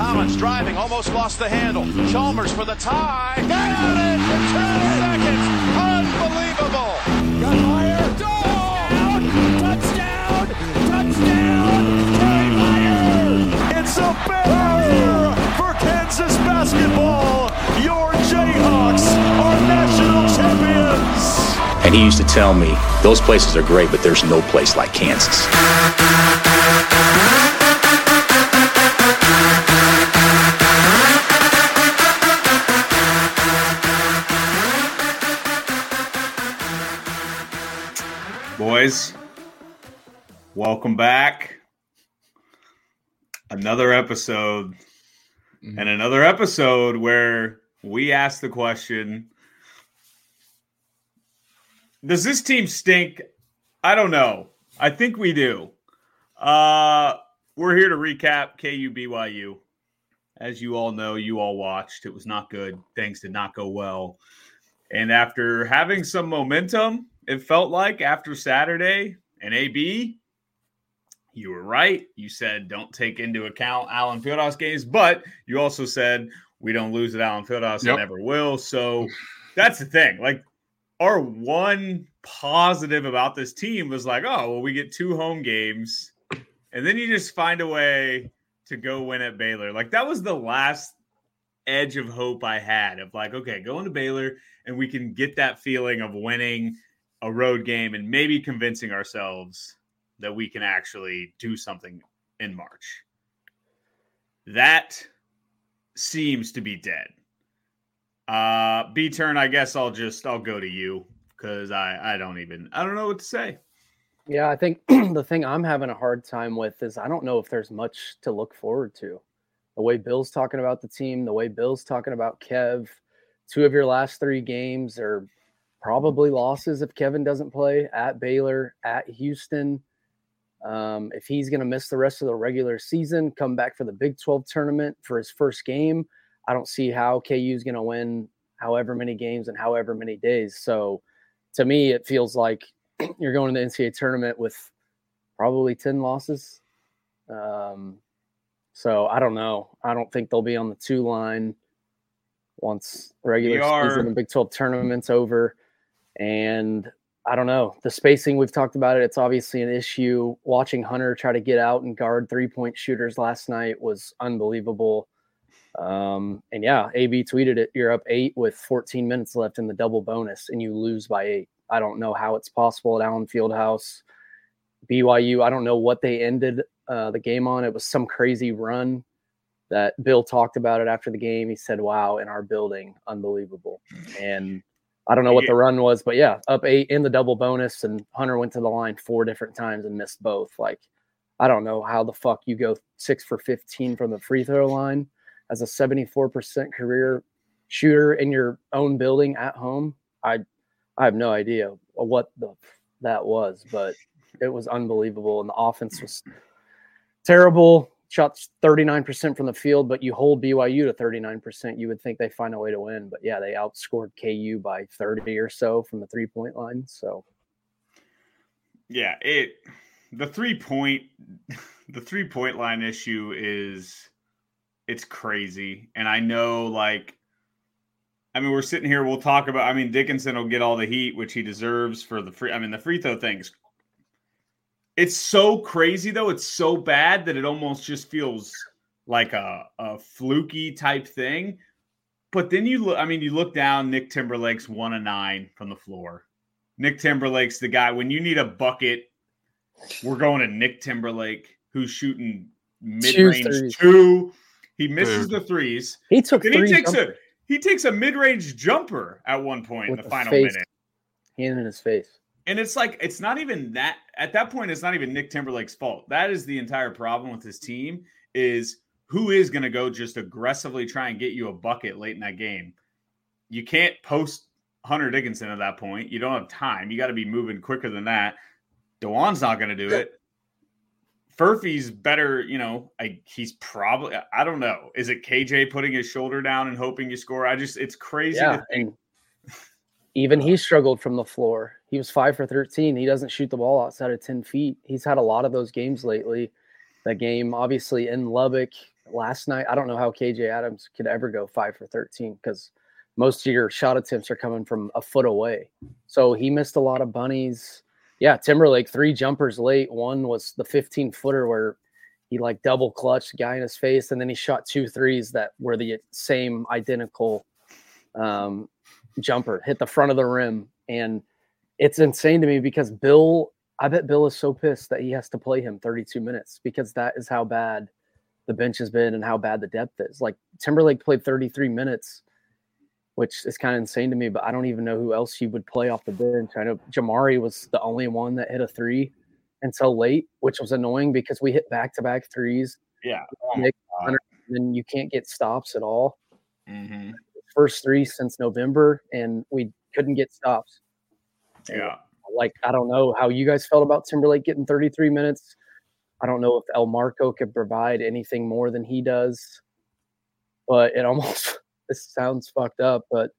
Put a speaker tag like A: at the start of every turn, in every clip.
A: Collins driving, almost lost the handle. Chalmers for the tie. Got it for two seconds. Unbelievable.
B: Got Meier. Touchdown! Touchdown! Touchdown! Kerry Meier!
C: It's a bear for Kansas basketball. Your Jayhawks are national champions.
D: And he used to tell me, those places are great, but there's no place like Kansas.
E: Boys, welcome back. Another episode, and another episode where we ask the question Does this team stink? I don't know. I think we do. Uh, we're here to recap KU BYU. As you all know, you all watched. It was not good. Things did not go well. And after having some momentum, it felt like after Saturday and AB, you were right. You said don't take into account Allen Fieldhouse games, but you also said we don't lose at Allen Fieldhouse
F: Yep.
E: and never will. So that's the thing. Like our one positive about this team was like, oh, well, we get two home games, and then you just find a way to go win at Baylor. Like that was the last edge of hope I had of like, okay, going to Baylor and we can get that feeling of winning a road game and maybe convincing ourselves that we can actually do something in March. That seems to be dead. Uh B turn, I guess I'll just I'll go to you because I I don't even I don't know what to say.
G: Yeah, I think the thing I'm having a hard time with is I don't know if there's much to look forward to. The way Bill's talking about the team, the way Bill's talking about Kev, two of your last three games are probably losses if Kevin doesn't play at Baylor, at Houston. Um, if he's going to miss the rest of the regular season, come back for the Big 12 tournament for his first game, I don't see how KU is going to win however many games and however many days. So to me, it feels like you're going to the NCAA tournament with probably 10 losses. Um, so I don't know. I don't think they'll be on the two line once regular season and Big 12 tournament's over. And I don't know. The spacing, we've talked about it. It's obviously an issue. Watching Hunter try to get out and guard three point shooters last night was unbelievable. Um, and yeah, AB tweeted it. You're up eight with 14 minutes left in the double bonus, and you lose by eight. I don't know how it's possible at Allen Fieldhouse. BYU, I don't know what they ended uh, the game on. It was some crazy run that Bill talked about it after the game. He said, "Wow, in our building, unbelievable." And I don't know what the run was, but yeah, up eight in the double bonus, and Hunter went to the line four different times and missed both. Like, I don't know how the fuck you go six for 15 from the free throw line as a 74% career shooter in your own building at home. I I have no idea what the that was, but it was unbelievable. And the offense was terrible. Shots 39% from the field, but you hold BYU to 39%. You would think they find a way to win. But yeah, they outscored KU by 30 or so from the three point line. So
E: Yeah, it the three point the three point line issue is it's crazy. And I know like I mean we're sitting here, we'll talk about I mean Dickinson will get all the heat, which he deserves for the free I mean the free throw things. It's so crazy though, it's so bad that it almost just feels like a, a fluky type thing. But then you look, I mean, you look down, Nick Timberlake's one of nine from the floor. Nick Timberlake's the guy when you need a bucket. We're going to Nick Timberlake, who's shooting mid range two. He misses
F: Dude.
E: the threes.
G: he took
E: Then
G: three
E: he takes a he takes a mid range jumper at one point
G: With
E: in the
G: the
E: final
G: face.
E: minute.
G: hand in his face.
E: And it's like it's not even that at that point it's not even Nick Timberlake's fault. That is the entire problem with his team is who is going to go just aggressively try and get you a bucket late in that game. You can't post Hunter Dickinson at that point. You don't have time. You got to be moving quicker than that. Dajuan's not going to do it. Furphy's better, you know, I, he's probably I don't know. Is it KJ putting his shoulder down and hoping you score? I just it's crazy
G: Yeah,
E: to think
G: and even he struggled from the floor. He was five for thirteen. He doesn't shoot the ball outside of ten feet. He's had a lot of those games lately. That game, obviously in Lubbock, last night, I don't know how KJ Adams could ever go five for 13 because most of your shot attempts are coming from a foot away. So he missed a lot of bunnies. Yeah, Timberlake, three jumpers late. One was the 15 footer where he like double clutched guy in his face, and then he shot two threes that were the same identical um, jumper, hit the front of the rim. And it's insane to me because Bill, I bet Bill is so pissed that he has to play him 32 minutes because that is how bad the bench has been and how bad the depth is. Like Timberlake played 33 minutes which is kind of insane to me. But I don't even know who else you would play off the bench. I know Jamari was the only one that hit a three until late, which was annoying because we hit back to back threes.
E: Yeah.
G: Oh and you can't get stops at all.
E: Mm-hmm.
G: First three since November, and we couldn't get stops.
E: Yeah.
G: Like, I don't know how you guys felt about Timberlake getting 33 minutes. I don't know if Elmarko could provide anything more than he does, but it almost this sounds fucked up, but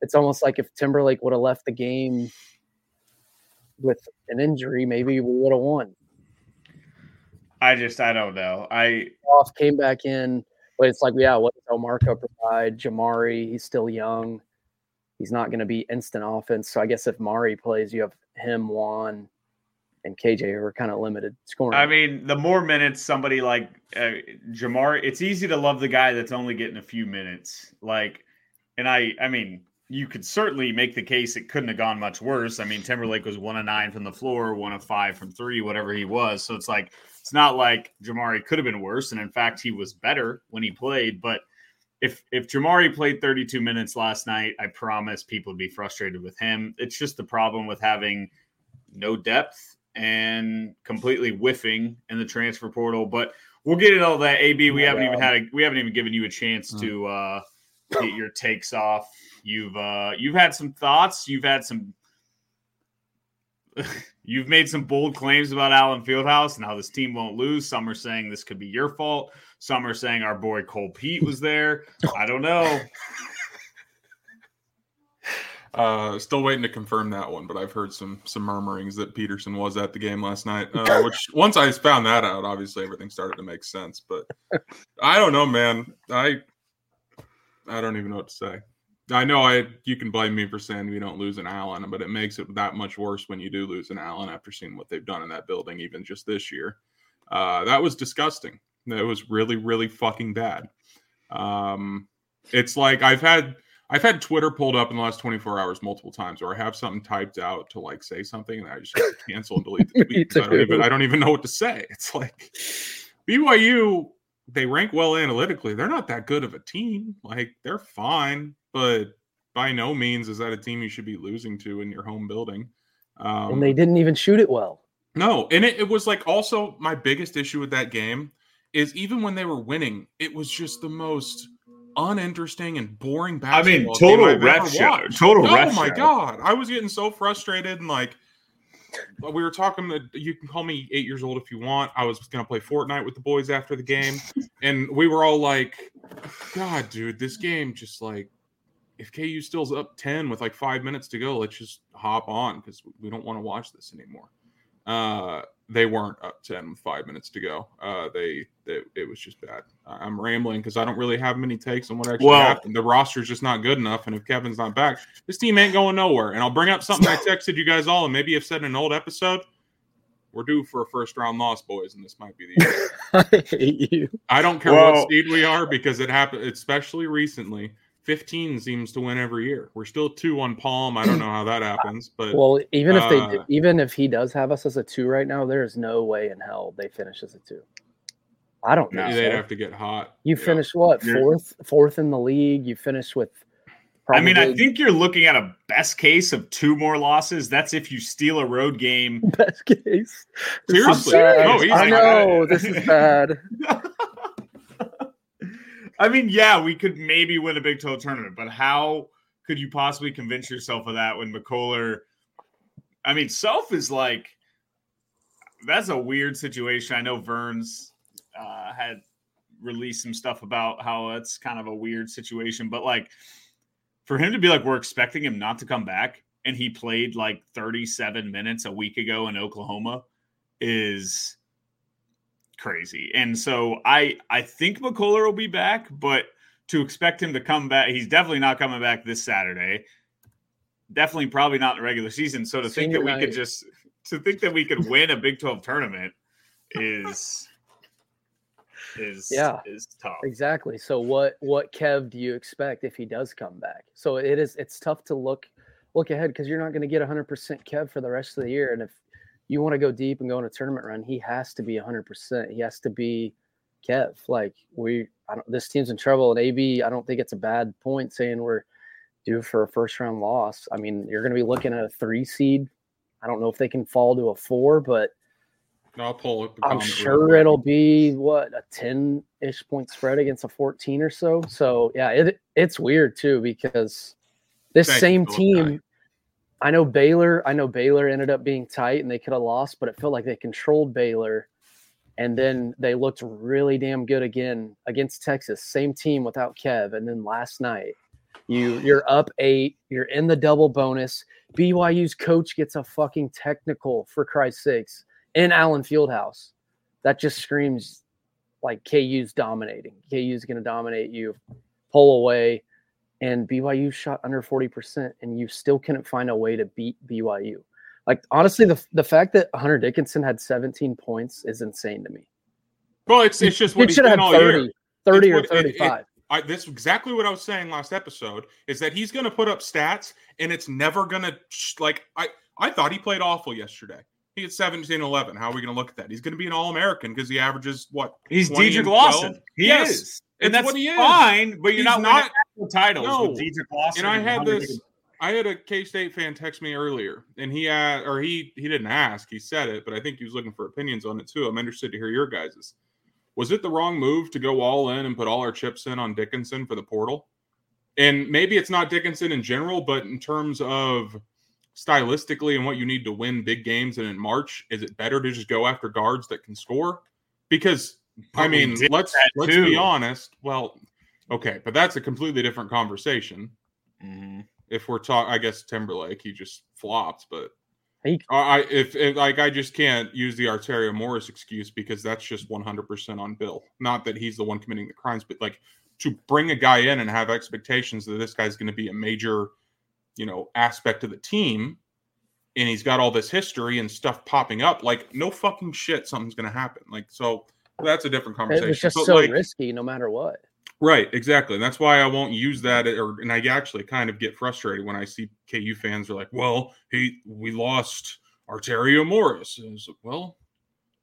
G: it's almost like if Timberlake would have left the game with an injury, maybe we would have won.
E: I just I don't know. I
G: off came back in, but it's like, yeah, what does Elmarko provide? Jamari, he's still young. He's not going to be instant offense. So I guess if Mari plays, you have him, Juan, and KJ who are kind of limited scoring.
E: I mean, the more minutes somebody like uh, Jamar, it's easy to love the guy that's only getting a few minutes. Like, and I, I mean, you could certainly make the case it couldn't have gone much worse. I mean, Timberlake was one of nine from the floor, one of five from three, whatever he was. So it's like it's not like Jamari could have been worse, and in fact, he was better when he played. But if if Jamari played 32 minutes last night, I promise people would be frustrated with him. It's just the problem with having no depth and completely whiffing in the transfer portal. But we'll get into all that. AB, we haven't even had a, we haven't even given you a chance mm. to uh, get your takes off. You've uh, you've had some thoughts. You've had some. you've made some bold claims about Allen Fieldhouse and how this team won't lose. Some are saying this could be your fault. Some are saying our boy Cole Pete was there. I don't know.
F: Uh, still waiting to confirm that one, but I've heard some some murmurings that Peterson was at the game last night. Uh, which once I found that out, obviously everything started to make sense. But I don't know, man. I I don't even know what to say. I know I you can blame me for saying we don't lose an Allen, but it makes it that much worse when you do lose an Allen after seeing what they've done in that building, even just this year. Uh, that was disgusting. That was really, really fucking bad. Um, it's like I've had I've had Twitter pulled up in the last 24 hours multiple times, or I have something typed out to like say something, and I just cancel and delete the tweet. I don't even I don't even know what to say. It's like BYU, they rank well analytically. They're not that good of a team. Like they're fine, but by no means is that a team you should be losing to in your home building.
G: Um, and they didn't even shoot it well.
F: No, and it, it was like also my biggest issue with that game is even when they were winning, it was just the most uninteresting and boring basketball. I mean,
E: total ref show. Total
F: oh
E: ref
F: my
E: show.
F: god, I was getting so frustrated and like we were talking. That you can call me eight years old if you want. I was gonna play Fortnite with the boys after the game, and we were all like, "God, dude, this game just like." If KU still's up 10 with like five minutes to go, let's just hop on because we don't want to watch this anymore. Uh, they weren't up 10 with five minutes to go. Uh, they, they it was just bad. I'm rambling because I don't really have many takes on what actually well, happened. The roster's just not good enough, and if Kevin's not back, this team ain't going nowhere. And I'll bring up something I texted you guys all, and maybe I've said in an old episode. We're due for a first round loss, boys, and this might be the year.
G: I hate you.
F: I don't care well, what seed we are because it happened, especially recently. 15 seems to win every year. We're still two on Palm. I don't know how that happens, but
G: well, even if uh, they, even if he does have us as a two right now, there is no way in hell they finish as a two. I don't know.
F: They'd so. have to get hot.
G: You yeah. finished what fourth, fourth in the league. You finish with.
E: Probably... I mean, I think you're looking at a best case of two more losses. That's if you steal a road game.
G: Best case.
F: Seriously, no,
G: I know this is bad.
E: I mean, yeah, we could maybe win a Big 12 tournament, but how could you possibly convince yourself of that when McCullar? I mean, Self is like that's a weird situation. I know Verns uh, had released some stuff about how it's kind of a weird situation, but like for him to be like, we're expecting him not to come back, and he played like 37 minutes a week ago in Oklahoma is crazy. And so I I think McCullar will be back, but to expect him to come back, he's definitely not coming back this Saturday. Definitely, probably not in the regular season. So to think
G: Senior
E: that we could just to think that we could win a Big Twelve tournament is is
G: Yeah.
E: is tough.
G: Exactly. So what what Kev do you expect if he does come back? So it is it's tough to look look ahead because you're not going to get 100% Kev for the rest of the year and if you want to go deep and go on a tournament run, he has to be 100%. He has to be Kev. Like we I don't this team's in trouble and AB I don't think it's a bad point saying we're due for a first round loss. I mean, you're going to be looking at a 3 seed. I don't know if they can fall to a 4, but
F: I'll pull up.
G: I'm sure it'll be what a 10 ish point spread against a 14 or so. So yeah, it it's weird too because this
F: Thank
G: same team. I know Baylor, I know Baylor ended up being tight and they could have lost, but it felt like they controlled Baylor. And then they looked really damn good again against Texas. Same team without Kev. And then last night, you you're up eight, you're in the double bonus. BYU's coach gets a fucking technical for Christ's sakes in Allen Fieldhouse. That just screams like KU's dominating. KU's going to dominate you, pull away, and BYU shot under 40%, and you still couldn't find a way to beat BYU. Like, honestly, the, the fact that Hunter Dickinson had 17 points is insane to me.
F: Well, it's it's just what he's
G: should have
F: all
G: had
F: year.
G: 30, 30
F: It's
G: or
F: what- it- it-
G: 35.
F: I, that's exactly what I was saying last episode. Is that he's going to put up stats, and it's never going to like. I I thought he played awful yesterday. He had 17 11. How are we going to look at that? He's going to be an All American because he averages what?
E: He's
F: 20 Dedric
E: Lawson. He
F: Yes,
E: is. And that's
F: what he is.
E: fine, but you're
F: He's
E: not,
F: not-
E: winning national titles
F: No.
E: with Lawson.
F: And I had this. I had a K State fan text me earlier, and he had, or he he didn't ask, he said it, but I think he was looking for opinions on it too. I'm interested to hear your guys's. Was it the wrong move to go all in and put all our chips in on Dickinson for the portal? And maybe it's not Dickinson in general, but in terms of stylistically and what you need to win big games and in March, is it better to just go after guards that can score? Because
E: But we
F: mean, let's let's
E: too.
F: be honest. Well, okay, but that's a completely different conversation
E: Mhm.
F: if we're talking, I guess Timberlake, he just flopped. But
G: He-
F: I, I- if, if like I just can't use the Arterio Morris excuse because that's just one hundred percent on Bill. Not that he's the one committing the crimes, but like to bring a guy in and have expectations that this guy's going to be a major, you know, aspect of the team, and he's got all this history and stuff popping up. Like no fucking shit, something's going to happen. Like so. That's a different
G: It
F: conversation.
G: was just
F: But,
G: so
F: like,
G: risky no matter what.
F: Right, exactly. And that's why I won't use that or and I actually kind of get frustrated when I see KU fans are like, "Well, he we lost Arterio Morris." And it's like, well,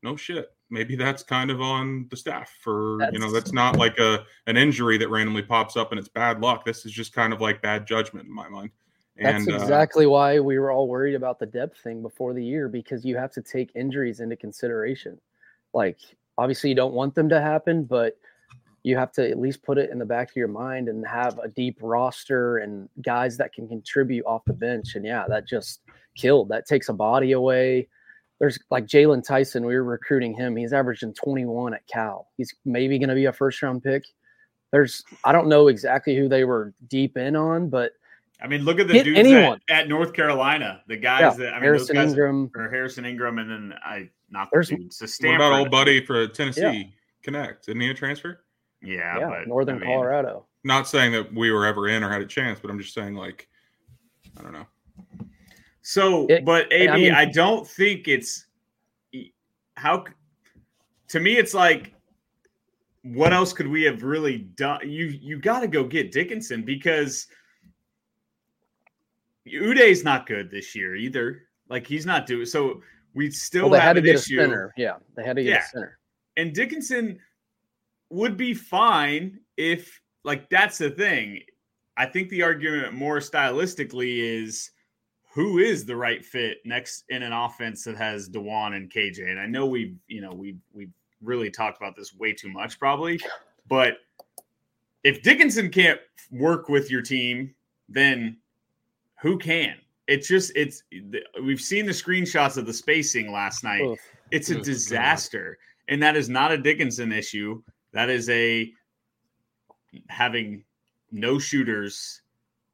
F: no shit. Maybe that's kind of on the staff for, you know,
G: That's-
F: that's not like a an injury that randomly pops up and it's bad luck. This is just kind of like bad judgment in my mind.
G: That's
F: And uh,
G: exactly why we were all worried about the depth thing before the year because you have to take injuries into consideration. Like, obviously, you don't want them to happen, but you have to at least put it in the back of your mind and have a deep roster and guys that can contribute off the bench. And yeah, that just killed. That takes a body away. There's like Jaylon Tyson. We were recruiting him. He's averaging 21 at Cal. He's maybe going to be a first round pick. There's, I don't know exactly who they were deep in on, but
E: I mean, look at the
G: Hit
E: dudes
G: anyone.
E: At, at North Carolina. The guys
G: yeah,
E: that I mean,
G: Harrison
E: those guys
G: Ingram.
E: or Harrison Ingram, and then I not the
G: There's-
E: dudes. The
F: what about old buddy for Tennessee Knecht? Didn't he a transfer?
E: Yeah,
G: yeah,
E: but
G: Northern
E: I mean,
G: Colorado.
F: Not saying that we were ever in or had a chance, but I'm just saying like I don't know.
E: So,
G: It-
E: but AB,
G: I
E: I, don't think it's how. To me, it's like, what else could we have really done? You you got to go get Dickinson because Udeh's not good this year either. Like he's not doing so. We still
G: Well, they
E: have
G: had to
E: an
G: get
E: issue.
G: a center. Yeah, they had to get
E: Yeah.
G: a center.
E: and Dickinson would be fine if like that's the thing. I think the argument more stylistically is who is the right fit next in an offense that has Dajuan and KJ. And I know we've you know we we really talked about this way too much probably, but if Dickinson can't work with your team, then who can? It's just it's we've seen the screenshots of the spacing last night
G: Oof.
E: it's a
F: Good God.
E: disaster and that is not a dickinson issue that is a having no shooters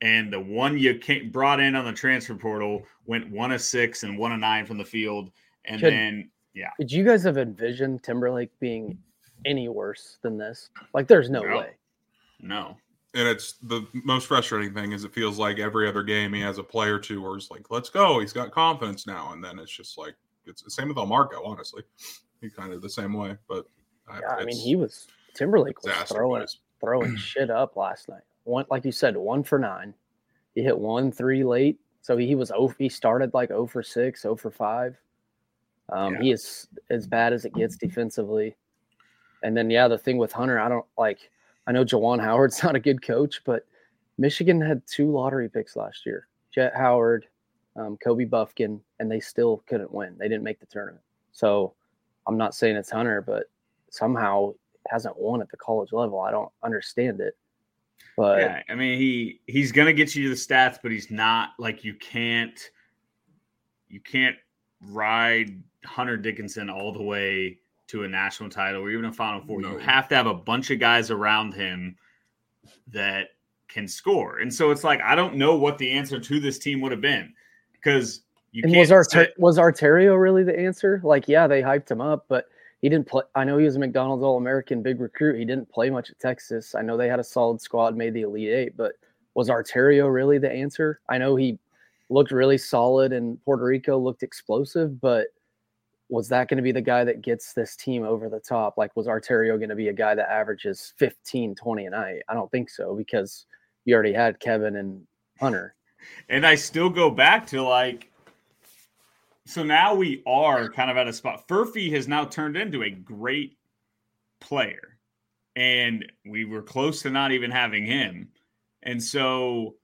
E: and the one you came, brought in on the transfer portal went one of six and one of nine from the field and
G: Could-
E: then Yeah.
G: Did you guys have envisioned Timberlake being any worse than this? Like, there's no,
E: No.
G: way.
E: No.
F: And it's the most frustrating thing is it feels like every other game he has a player to where it's like, let's go. He's got confidence now. And then it's just like, it's the same with Marco, honestly. He kind of the same way. But I,
G: Yeah, I mean, he was Timberlake was throwing throwing shit up last night. One, like you said, one for nine. He hit one three late, so he was oh he started like 0 for six, 0 for five. Um,
E: Yeah.
G: He is as bad as it gets defensively. And then yeah, the thing with Hunter, I don't like. I know Juwan Howard's not a good coach, but Michigan had two lottery picks last year: Jett Howard, um, Kobe Bufkin, and they still couldn't win. They didn't make the tournament. So I'm not saying it's Hunter, but somehow hasn't won at the college level. I don't understand it. But
E: yeah, I mean he he's gonna get you the stats, but he's not like you can't you can't ride Hunter Dickinson all the way to a national title or even a Final Four.
F: No.
E: You have to have a bunch of guys around him that can score, and so it's like I don't know what the answer to this team would have been because you
G: and
E: can't
G: was Arte- was Arterio really the answer? Like, yeah, they hyped him up, but he didn't play. I know he was a McDonald's All American big recruit. He didn't play much at Texas. I know they had a solid squad, made the Elite Eight, but was Arterio really the answer? I know he looked really solid and Puerto Rico looked explosive, but was that going to be the guy that gets this team over the top? Like, was Arterio going to be a guy that averages 15, 20 a night? I don't think so because you already had Kevin and Hunter.
E: And I still go back to like, so now we are kind of at a spot. Furphy has now turned into a great player, and we were close to not even having him. And so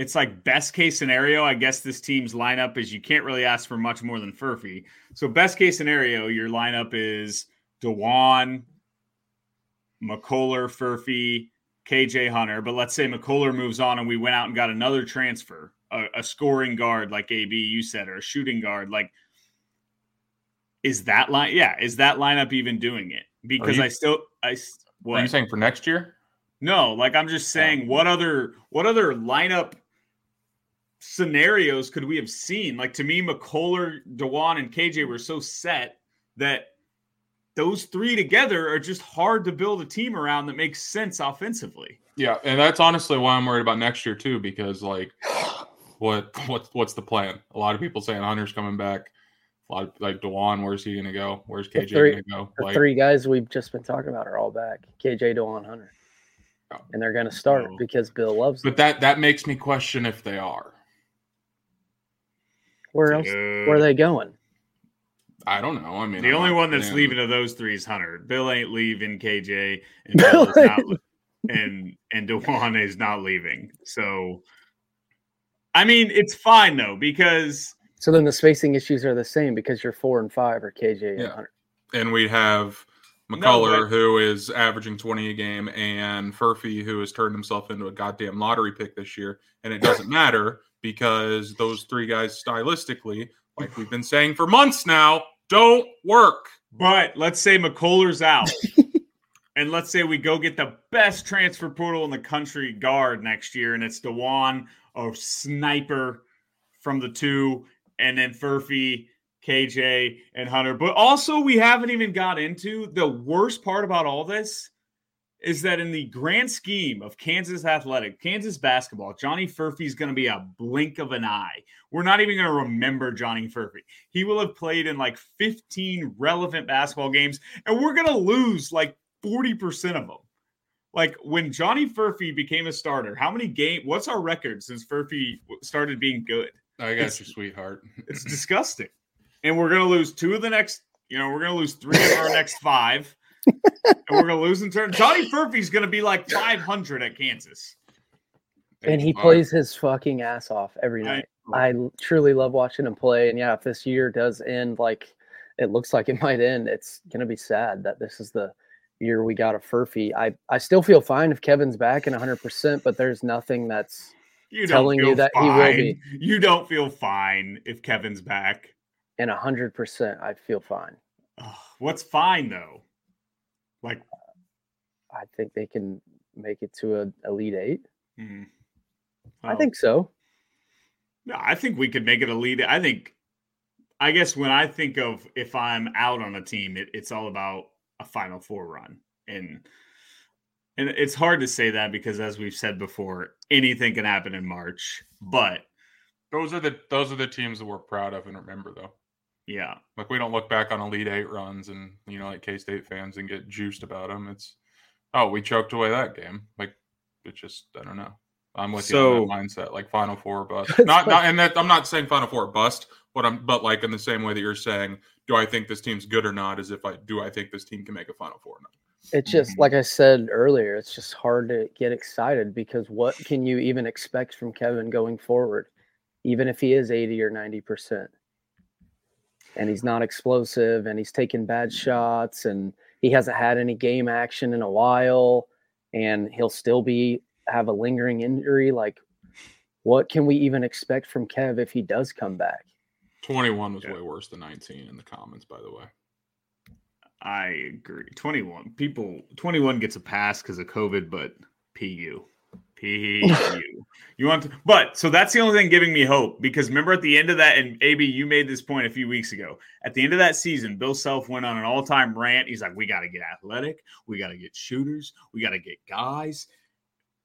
E: it's like best case scenario. I guess this team's lineup is you can't really ask for much more than Furphy. So best case scenario, your lineup is Dajuan, McCullar, Furphy, KJ Hunter. But let's say McCullar moves on and we went out and got another transfer, a, a scoring guard like AB you said, or a shooting guard. Like, is that line? Yeah, is that lineup even doing it? Because
H: you-
E: I still, I.
H: What? Are you saying for next year?
E: no, like I'm just saying, what other what other lineup scenarios could we have seen? Like to me, McCullar, Dajuan, and KJ were so set that those three together are just hard to build a team around that makes sense offensively.
F: Yeah, and that's honestly why I'm worried about next year too, because like, what what what's the plan? A lot of people saying Hunter's coming back. A lot of like Dajuan, where's he gonna go? Where's KJ
G: three-
F: gonna go?
G: The
F: Like,
G: three guys we've just been talking about are all back. KJ Dajuan Hunter. And they're gonna start
E: Oh.
G: because Bill loves them.
F: but that that makes me question if they are.
G: Where else where are they going?
F: I don't know. I mean,
E: The
F: I'm
E: only
F: not
E: one that's
F: saying-
E: leaving of those three is Hunter. Bill ain't leaving KJ, and Bill is not, and and Dajuan is not leaving. So, I mean, it's fine though because
G: So then the spacing issues are the same because you're four and five or KJ and
F: Yeah.
G: Hunter.
F: and we have
E: No,
F: McCullar,
E: but-
F: who is averaging 20 a game, and Furphy, who has turned himself into a goddamn lottery pick this year. And it doesn't matter because those three guys, stylistically, like we've been saying for months now, don't work.
E: But let's say McCullar's out. and let's say we go get the best transfer portal in the country guard next year, and it's Dajuan, a sniper from the two, and then Furphy, KJ, and Hunter. But also, we haven't even got into the worst part about all this is that in the grand scheme of Kansas athletic, Kansas basketball, Johnny Furphy is going to be a blink of an eye. We're not even going to remember Johnny Furphy. He will have played in like 15 relevant basketball games, and we're going to lose like 40% of them. Like when Johnny Furphy became a starter, how many game? What's our record since Furphy started being good?
F: I got
E: It's-
F: you, sweetheart.
E: It's disgusting. And we're going to lose two of the next, you know, we're going to lose three of our next five. And we're going to lose in turn. Johnny Furphy's going to be like 500 at Kansas.
G: And he
F: Fine.
G: plays his fucking ass off every
E: I-
G: night. I l- truly love watching him play. And yeah, if this year does end like it looks like it might end, it's gonna be sad that this is the year we got a Furphy. I, I still feel fine if Kevin's back and 100%, but there's nothing that's
E: You
G: telling you that he will
E: fine.
G: be.
E: You don't feel fine if Kevin's back.
G: in 100%. I feel fine.
E: Ugh, what's fine though? Like,
G: I think they can make it to a Elite Eight.
E: hmm.
G: I think so.
E: No, I think we could make it a lead. I think I guess when I think of if I'm out on a team, it, it's all about a Final Four run, and and it's hard to say that because as we've said before, anything can happen in March. But
F: Those are the those are the teams that we're proud of and remember though.
E: Yeah,
F: Like we don't look back on Elite Eight runs and you know like K State fans and get juiced about them. It's oh we choked away that game. Like it's just I don't know. I'm with you on that mindset. Like Final Four bust. not not and that I'm not saying Final Four bust. But I'm but like in the same way that you're saying, do I think this team's good or not? As if I do I think this team can make a Final Four or not?
G: It's just mm-hmm. like I said earlier, it's just hard to get excited because what can you even expect from Kevin going forward, even if he is 80 or 90%? And he's not explosive and he's taking bad shots and he hasn't had any game action in a while and he'll still be have a lingering injury. Like, what can we even expect from Kev if he does come back?
F: 21 was
E: Yeah.
F: way worse than 19 in the comments, by the way.
E: I agree. 21 people, 21 gets a pass because of COVID, but PU. PU. you want to, but so that's the only thing giving me hope because remember at the end of that, and AB, you made this point a few weeks ago. At the end of that season, Bill Self went on an all time rant. He's like, we got to get athletic, we got to get shooters, we got to get guys.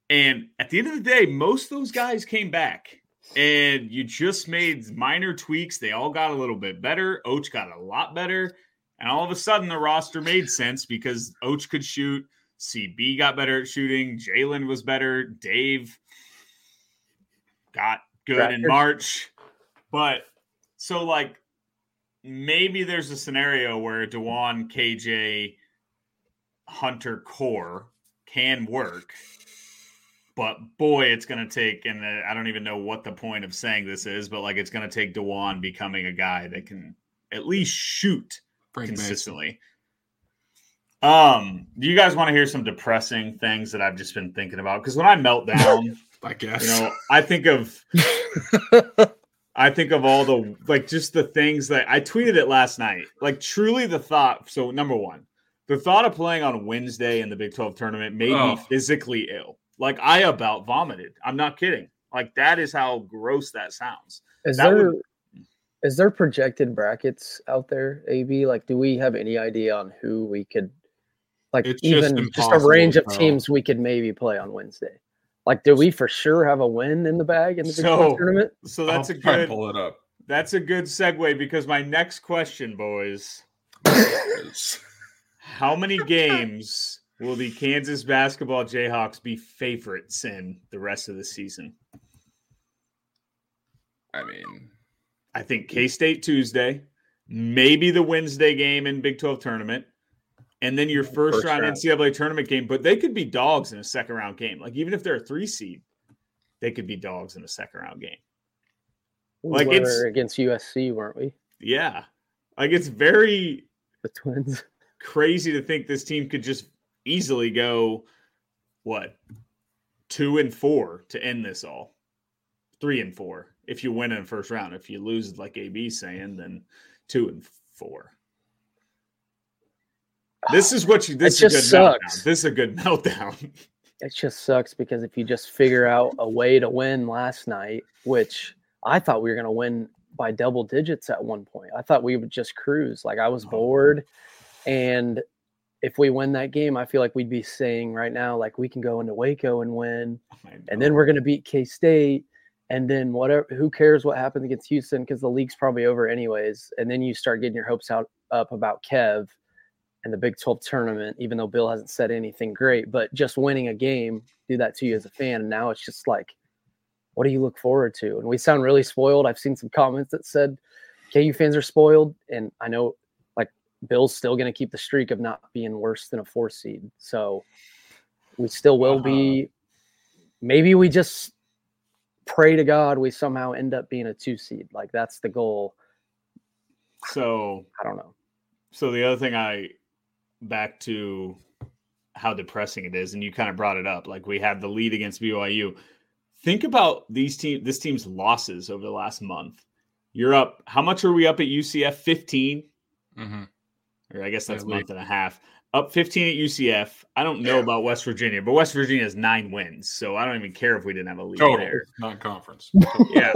E: And at the end of the day, most of those guys came back and you just made minor tweaks. They all got a little bit better. Oach got a lot better. And all of a sudden, the roster made sense because Oach could shoot. CB got better at shooting. Jalen was better. Dave got good in March. But so, like, maybe there's a scenario where Dajuan, KJ, Hunter core can work. But boy, it's going to take, and uh, I don't even know what the point of saying this is, but like it's going to take Dajuan becoming a guy that can at least shoot
F: Frank Mason.
E: Consistently. Um, do you guys want to hear some depressing things that I've just been thinking about? Because when I melt down,
F: I guess.
E: you know, I think of I think of all the like just the things that I tweeted it last night. Like truly the thought. So number one, the thought of playing on Wednesday in the Big 12 tournament made
F: Oh.
E: me physically ill. Like I about vomited. I'm not kidding. Like that is how gross that sounds.
G: Is
E: That
G: there
E: would-
G: is there projected brackets out there, AB? Like, do we have any idea on who we could like
F: It's
G: even just, a range of
F: tell.
G: teams we could maybe play on Wednesday? Like, do we for sure have a win in the bag in the Big 12
E: So-
G: tournament?
E: So that's
F: I'll
E: a good
F: pull it up.
E: that's a good segue because my next question, boys, how many games will the Kansas basketball Jayhawks be favorites in the rest of the season?
F: I mean,
E: I think K State Tuesday, maybe the Wednesday game in Big 12 tournament, and then your first,
G: First
E: round,
G: round.
E: NCAA tournament game. But they could be dogs in a second round game. Like even if they're a three seed, they could be dogs in a second round game.
G: We
E: Like,
G: were
E: it's-
G: against USC, weren't we?
E: Yeah. Like it's very
G: The Twins.
E: crazy to think this team could just easily go what two and four to end this all three and four if you win in the first round if you lose like ab saying then two and four this is what you this
G: It
E: is a
G: just
E: good meltdown
G: sucks.
E: this is a good meltdown
G: It just sucks because if you just figure out a way to win last night, which I thought we were going to win by double digits at one point, I thought we would just cruise. Like I was
E: Oh.
G: bored. And if we win that game, I feel like we'd be saying right now, like we can go into Waco and win. Oh and then we're going to beat K State. And then whatever, who cares what happens against Houston because the league's probably over anyways. And then you start getting your hopes out up about Kev and the Big 12 tournament, even though Bill hasn't said anything great, but just winning a game do that to you as a fan. And now it's just like, what do you look forward to? And we sound really spoiled. I've seen some comments that said KU fans are spoiled. And I know like Bill's still going to keep the streak of not being worse than a four seed. So we still will be. Uh-huh. Maybe we just pray to God we somehow end up being a two seed. Like that's the goal.
E: so
G: I don't know.
E: So the other thing I back to how depressing it is, and you kind of brought it up. Like we have the lead against BYU. Think about these team this team's losses over the last month. You're up. How much are we up at UCF? 15?
F: hmm
E: Or I guess that's a month and a half. Up 15 at UCF. I don't know about West Virginia, but West Virginia has nine wins. So I don't even care if we didn't have a lead
F: total,
E: there.
F: not conference.
E: Yeah.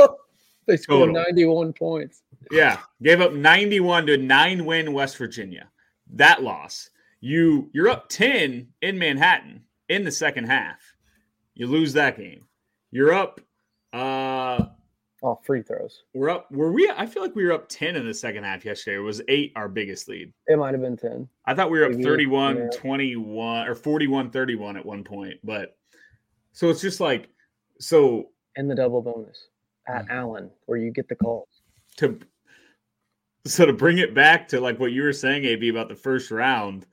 G: they scored
E: Total.
G: 91 points.
E: Yeah, gave up 91 to nine win West Virginia. That loss. You you're up 10 in Manhattan in the second half. You lose that game. You're up uh
G: Oh, free throws.
E: we're up were we I feel like we were up 10 in the second half yesterday. It was 8 our biggest lead.
G: It might have been 10.
E: I thought we were up
G: Maybe,
E: 31
G: yeah.
E: 21 or 41 31 at one point, but so it's just like so
G: And the double bonus at Allen, where you get the calls.
E: to so to bring it back to like what you were saying, AB, about the first round,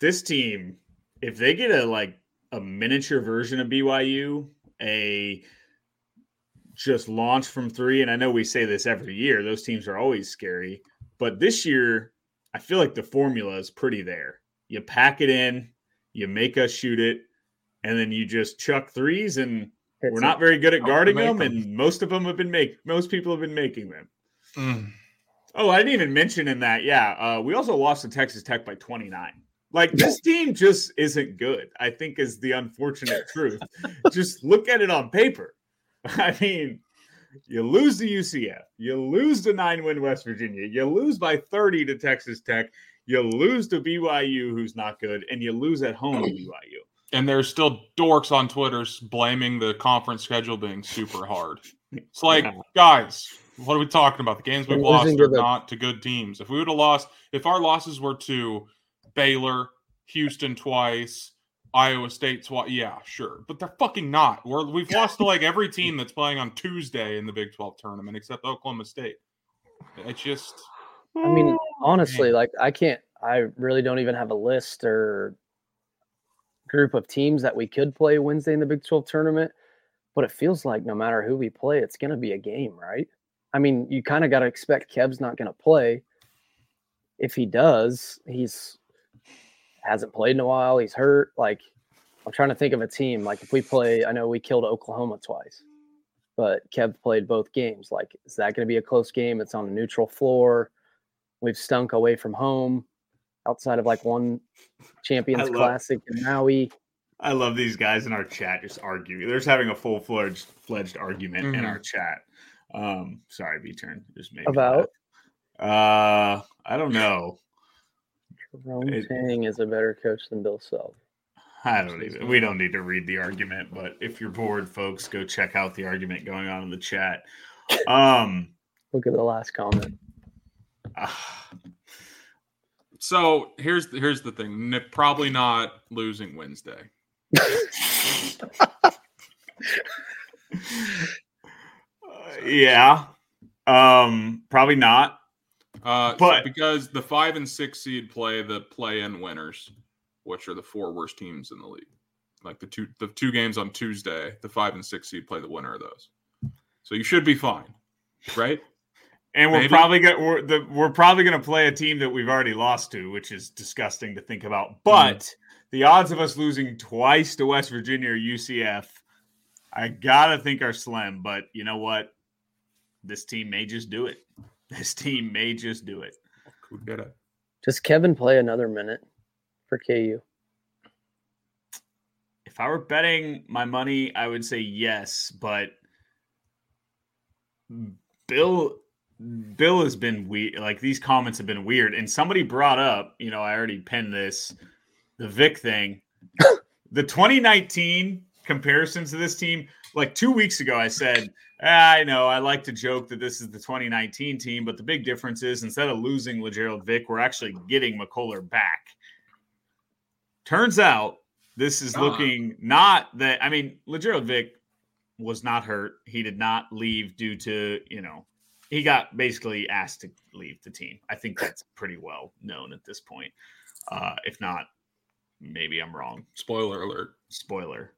E: this team, if they get a like a miniature version of BYU, a just launch from three, and I know we say this every year, those teams are always scary, but this year, I feel like the formula is pretty there. You pack it in, you make us shoot it, and then you just chuck threes and we're not very good at guarding them,
F: them.
E: and most of them have been make most people have been making them.
F: Mm.
E: Oh, I didn't even mention in that. Yeah, uh, we also lost to Texas Tech by 29. Like this team just isn't good. I think is the unfortunate truth. just look at it on paper. I mean, you lose to UCF, you lose to nine win West Virginia, you lose by 30 to Texas Tech, you lose to BYU, who's not good, and you lose at home to BYU.
F: And there's still dorks on Twitter's blaming the conference schedule being super hard. It's like,
E: Yeah.
F: guys, what are we talking about? The games we've lost
G: losing
F: are not to good teams. If we would have lost, if our losses were to Baylor, Houston twice, Iowa State twice, yeah, sure. But they're fucking not. We're we've lost to like every team that's playing on Tuesday in the Big 12 tournament except Oklahoma State. It's just
G: I mean, mm. honestly, like I can't. I really don't even have a list or group of teams that we could play Wednesday in the Big 12 tournament. But it feels like no matter who we play, it's going to be a game, right? I mean, you kind of got to expect Kev's not going to play. If he does, he's hasn't played in a while. He's hurt. Like, I'm trying to think of a team. Like, if we play, I know we killed Oklahoma twice, but Kev played both games. Like, is that going to be a close game? It's on a neutral floor. We've stunk away from home outside of like one Champions
E: love-
G: Classic in Maui.
E: I love these guys in our chat just arguing. They're just having a full fledged fledged argument in
F: Mhm.
E: our chat. Um, sorry, B turn. Just made
G: About?
E: Uh, I don't know.
G: Jerome
E: It-
G: Tang is a better coach than Bill Self.
E: I don't even. We don't need to read the argument, but if you're bored, folks, go check out the argument going on in the chat. Um,
G: Look at the last comment.
E: ah,
F: so here's here's the thing. N- Probably not losing Wednesday.
E: yeah. Um, probably not.
F: Uh, so
E: But-
F: because the five and six seed play the play-in winners, which are the four worst teams in the league. Like the two the two games on Tuesday, the five and six seed play the winner of those. So you should be fine, right?
E: And we're
F: Maybe.
E: probably gonna we're, the, we're probably gonna play a team that we've already lost to, which is disgusting to think about. But the odds of us losing twice to West Virginia or UCF, I gotta think are slim. But you know what? This team may just do it. This team may just do it.
F: Who get it?
G: Does Kevin play another minute for KU?
E: If I were betting my money, I would say yes, but Bill Bill has been weird. Like these comments have been weird. And somebody brought up, you know, I already pinned this, the Vick thing. the 2019 comparisons to this team, like two weeks ago, I said, "Ah, I know I like to joke that this is the 2019 team, but the big difference is instead of losing Lagerald Vick, we're actually getting McCullar back. Turns out this is
F: Ah.
E: looking not that I mean, Lagerald Vick was not hurt. He did not leave due to, you know, he got basically asked to leave the team. I think that's pretty well known at this point. Uh, if not, maybe I'm wrong.
F: Spoiler alert.
E: Spoiler.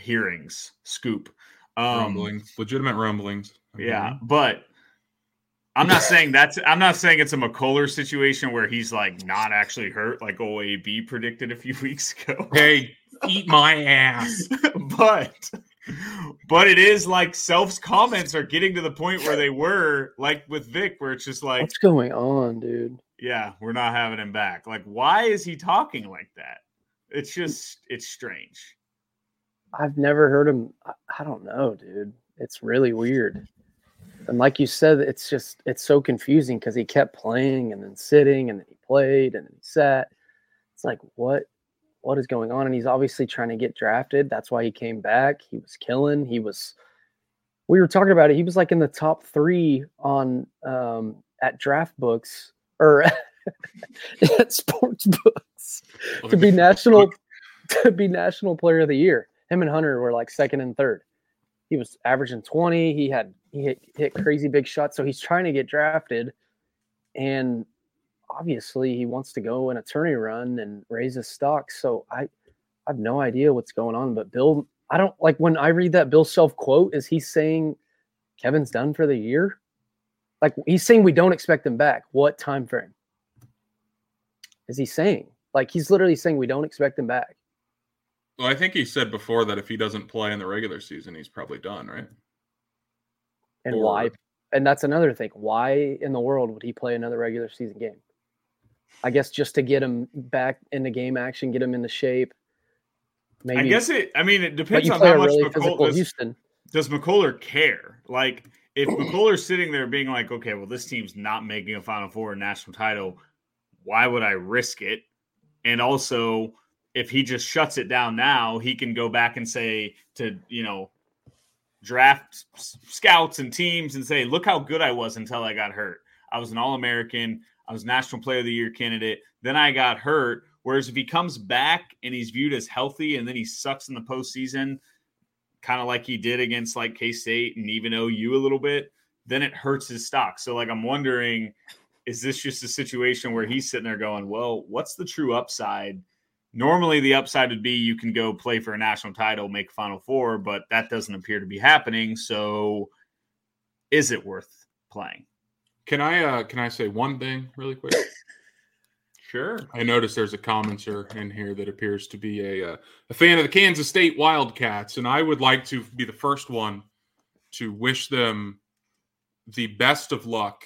E: Hearings, scoop. Um,
F: rumblings. Legitimate rumblings.
E: yeah, but I'm not saying that's I'm not saying it's a McCullar situation where he's like not actually hurt, like OAB predicted a few weeks ago.
F: Hey, eat my ass.
E: but but it is like Self's comments are getting to the point where they were like with Vick, where it's just like,
G: What's going on, dude?
E: yeah, we're not having him back. Like, why is he talking like that? It's just it's strange.
G: I've never heard him. I, don't know, dude. It's really weird. And like you said, it's just it's so confusing because he kept playing and then sitting and then he played and then he sat. It's like what what is going on? And he's obviously trying to get drafted. That's why he came back. He was killing. He was we were talking about it. He was like in the top three on um at draft books or at sports books to be national to be national player of the year. Him and Hunter were like second and third. He was averaging 20. He had he hit, hit crazy big shots. So he's trying to get drafted. And obviously he wants to go in a tourney run and raise his stock. So I I have no idea what's going on. But Bill, I don't like when I read that Bill Self quote, is he saying Kevin's done for the year? Like he's saying we don't expect him back. What time frame is he saying? Like he's literally saying we don't expect him back.
F: Well, I think he said before that if he doesn't play in the regular season, he's probably done, right?
G: And
F: Or-
G: why? And that's another thing. Why in the world would he play another regular season game? I guess just to get him back into game action, get him into shape. Maybe,
E: I guess it. I mean, it depends on how much
G: really
E: McCull- does,
G: Houston.
E: does McCullar care? Like, if McCullar's sitting there being like, "Okay, well, this team's not making a Final Four or national title. Why would I risk it?" And also, if he just shuts it down now, he can go back and say to you know draft scouts and teams and say, "Look how good I was until I got hurt. I was an All American. I was National Player of the Year candidate. Then I got hurt." Whereas if he comes back and he's viewed as healthy and then he sucks in the postseason, kind of like he did against like K State and even OU a little bit, then it hurts his stock. So like I'm wondering, is this just a situation where he's sitting there going, "Well, what's the true upside?" Normally, the upside would be you can go play for a national title, make Final Four, but that doesn't appear to be happening. So, is it worth playing?
F: Can I uh can I say one thing really quick?
E: Sure.
F: I noticed there's a commenter in here that appears to be a uh, a fan of the Kansas State Wildcats, and I would like to be the first one to wish them the best of luck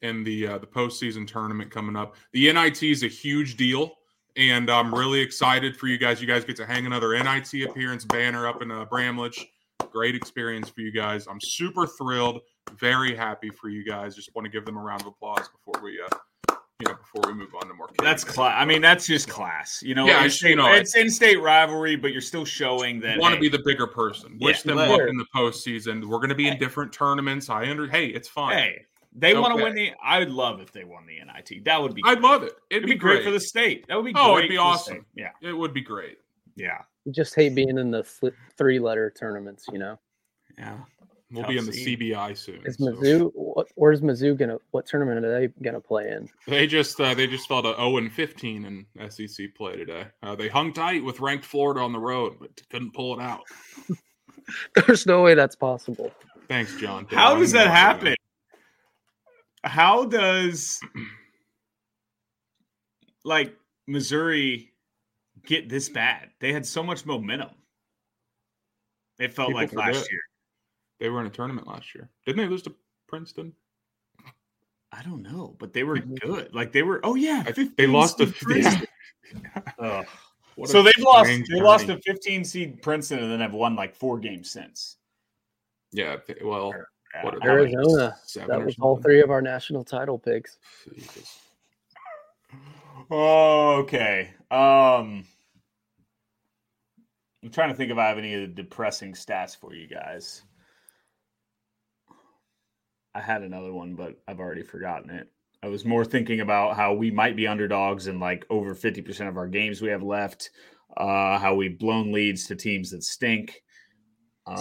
F: in the uh, the postseason tournament coming up. The NIT is a huge deal, and I'm really excited for you guys. You guys get to hang another NIT appearance banner up in uh, Bramlage. Great experience for you guys. I'm super thrilled, very happy for you guys. Just want to give them a round of applause before we uh you know before we move on to more.
E: That's class. I mean, that's just class. You know,
F: Yeah,
E: it's,
F: you know,
E: it's in-state rivalry, but you're still showing that.
F: want to
E: hey,
F: be the bigger person. Wish
E: Yeah.
F: them luck in the postseason. We're going to be in different tournaments. I under. Hey, it's fine.
E: Hey, they want to win the. I would love if they won the NIT. That would be.
F: I'd love it. It'd,
E: It'd be great, for the state. That would be.
F: Oh,
E: great
F: it'd be awesome.
E: Yeah,
F: It would be great.
E: yeah,
G: You just hate being in the three letter tournaments, you know.
E: yeah.
F: We'll
E: Tough
F: be in the
E: scene.
F: CBI soon.
G: Is
F: so-
G: Mizzou what where's Mizzou gonna what tournament are they gonna play in?
F: They just uh, they just fell to 0 and 15 in SEC play today. Uh, they hung tight with ranked Florida on the road, but couldn't pull it out.
G: There's no way that's possible.
F: Thanks, John.
E: How does that
F: Yeah.
E: happen? How does like Missouri get this bad? They had so much momentum. It felt
F: People
E: like last year.
F: They were in a tournament last year. Didn't they lose to Princeton?
E: I don't know, but they were good. Like they were. Oh yeah,
F: I- they lost to
E: Princeton. Ugh.
F: What
E: so they've lost.
F: strange
E: They lost
F: journey.
E: to 15 seed Princeton, and then have won like four games since.
F: Yeah. Well,
E: Yeah,
F: what
G: Arizona. That was all three of our national title picks.
E: Okay. Um, I'm trying to think if I have any of the depressing stats for you guys. I had another one, but I've already forgotten it. I was more thinking about how we might be underdogs in like over 50% of our games we have left, uh, how we've blown leads to teams that stink.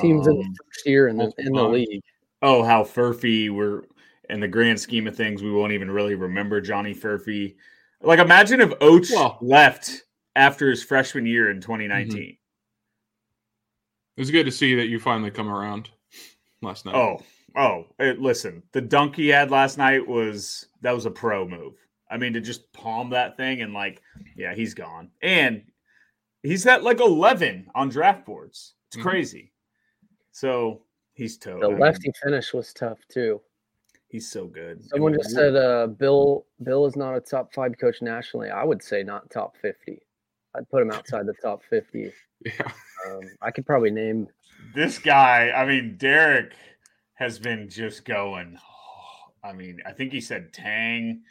G: Teams in
E: Um,
G: the first year in the in the league.
E: Oh, how Furphy we're in the grand scheme of things, we won't even really remember Johnny Furphy. Like, imagine if Oates
F: Well-
E: left after his freshman year in 2019.
F: It was good to see that you finally come around last night.
E: Oh, oh, eh, listen, the dunk he had last night was that was a pro move. I mean, to just palm that thing and like, yeah, he's gone. And he's at like 11 on draft boards. It's
F: Mhm.
E: crazy. So he's toast.
G: The lefty finish was tough too.
E: he's so good.
G: Someone
E: And
G: just said uh, Bill Bill is not a top five coach nationally. I would say not top fifty. I'd put him outside the top fifty.
F: yeah.
G: Um, I could probably name
E: this guy, I mean, Derek has been just going. I mean, I think he said Tang.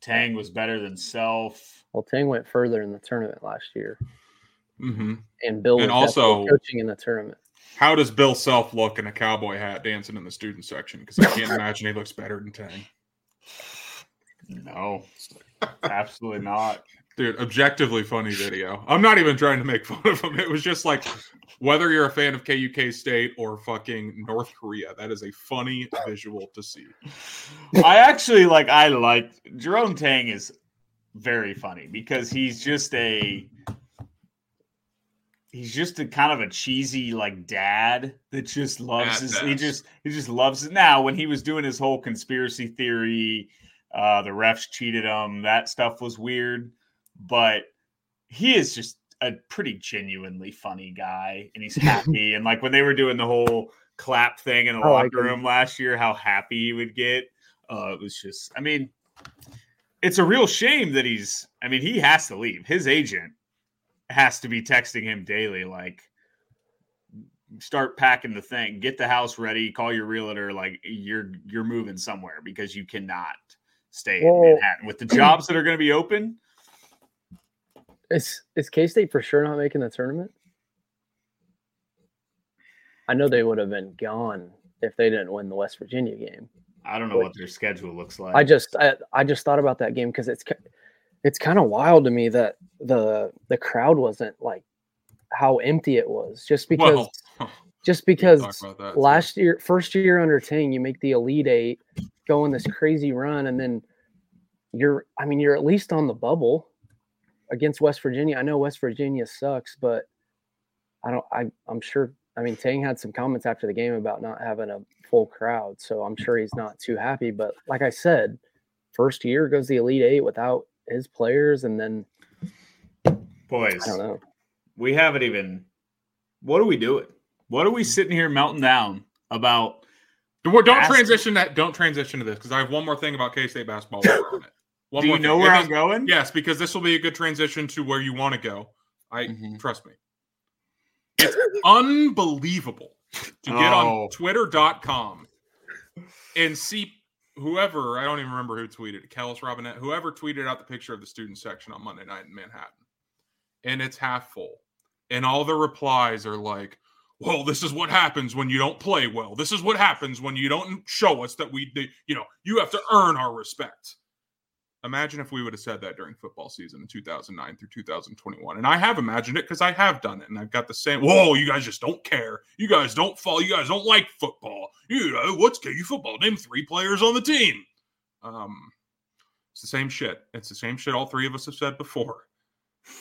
E: Tang was better than Self.
G: Well, Tang went further in the tournament last year,
F: hmm
G: and Bill
F: And
G: also
F: also-
G: coaching in the tournament.
F: How does Bill Self look in a cowboy hat dancing in the student section? Because I can't imagine he looks better than Tang.
E: No, absolutely not.
F: Dude, objectively funny video. I'm not even trying to make fun of him. It was just like whether you're a fan of KUK State or fucking North Korea, that is a funny visual to see.
E: I actually like. I like Jerome Tang is very funny because he's just a he's just a kind of a cheesy like dad that just loves his he just he just loves it. Now when he was doing his whole conspiracy theory uh the refs cheated him that stuff was weird but he is just a pretty genuinely funny guy and he's happy. And like when they were doing the whole clap thing in the
G: like
E: locker room last year how happy he would get uh it was just i mean it's a real shame that he's i mean he has to leave. His agent has to be texting him daily like start packing the thing get the house ready call your realtor like you're you're moving somewhere because you cannot stay in manhattan with the jobs that are going to be open
G: Is is K State for sure not making the tournament? I know they would have been gone if they didn't win the West Virginia game.
E: i don't know what their schedule looks like
G: I just I, I just thought about that game because it's it's kind of wild to me that the the crowd wasn't like how empty it was just because
F: well,
G: just because
F: that,
G: last year first year under Tang you make the elite eight go on this crazy run and then you're I mean you're at least on the bubble against West Virginia. I know West Virginia sucks but I don't I I'm sure I mean Tang had some comments after the game about not having a full crowd so I'm sure he's not too happy but like I said first year goes the elite eight without his players and then
E: boys
G: I don't know
E: we haven't even what are we doing what are we sitting here melting down about
F: Don't don't
E: Ask-
F: transition that. Don't transition to this because I have one more thing about K State basketball. while on it. One
E: do you know
F: thing.
E: where
F: And
E: i'm
F: this-
E: going
F: Yes, because this will be a good transition to where you want to go. I
E: Mhm.
F: trust me. It's unbelievable to get
E: Oh.
F: on twitter.com and see whoever, I don't even remember who tweeted Kellis Robinett, whoever tweeted out the picture of the student section on Monday night in Manhattan. And it's half full. And all the replies are like, well, this is what happens when you don't play well. This is what happens when you don't show us that we, you know, you have to earn our respect. Imagine if we would have said that during football season in 2009 through 2021. And I have imagined it because I have done it. And I've got the same, whoa, you guys just don't care. You guys don't fall. You guys don't like football. You know, what's KU football? Name three players on the team. Um, it's the same shit. It's the same shit all three of us have said before.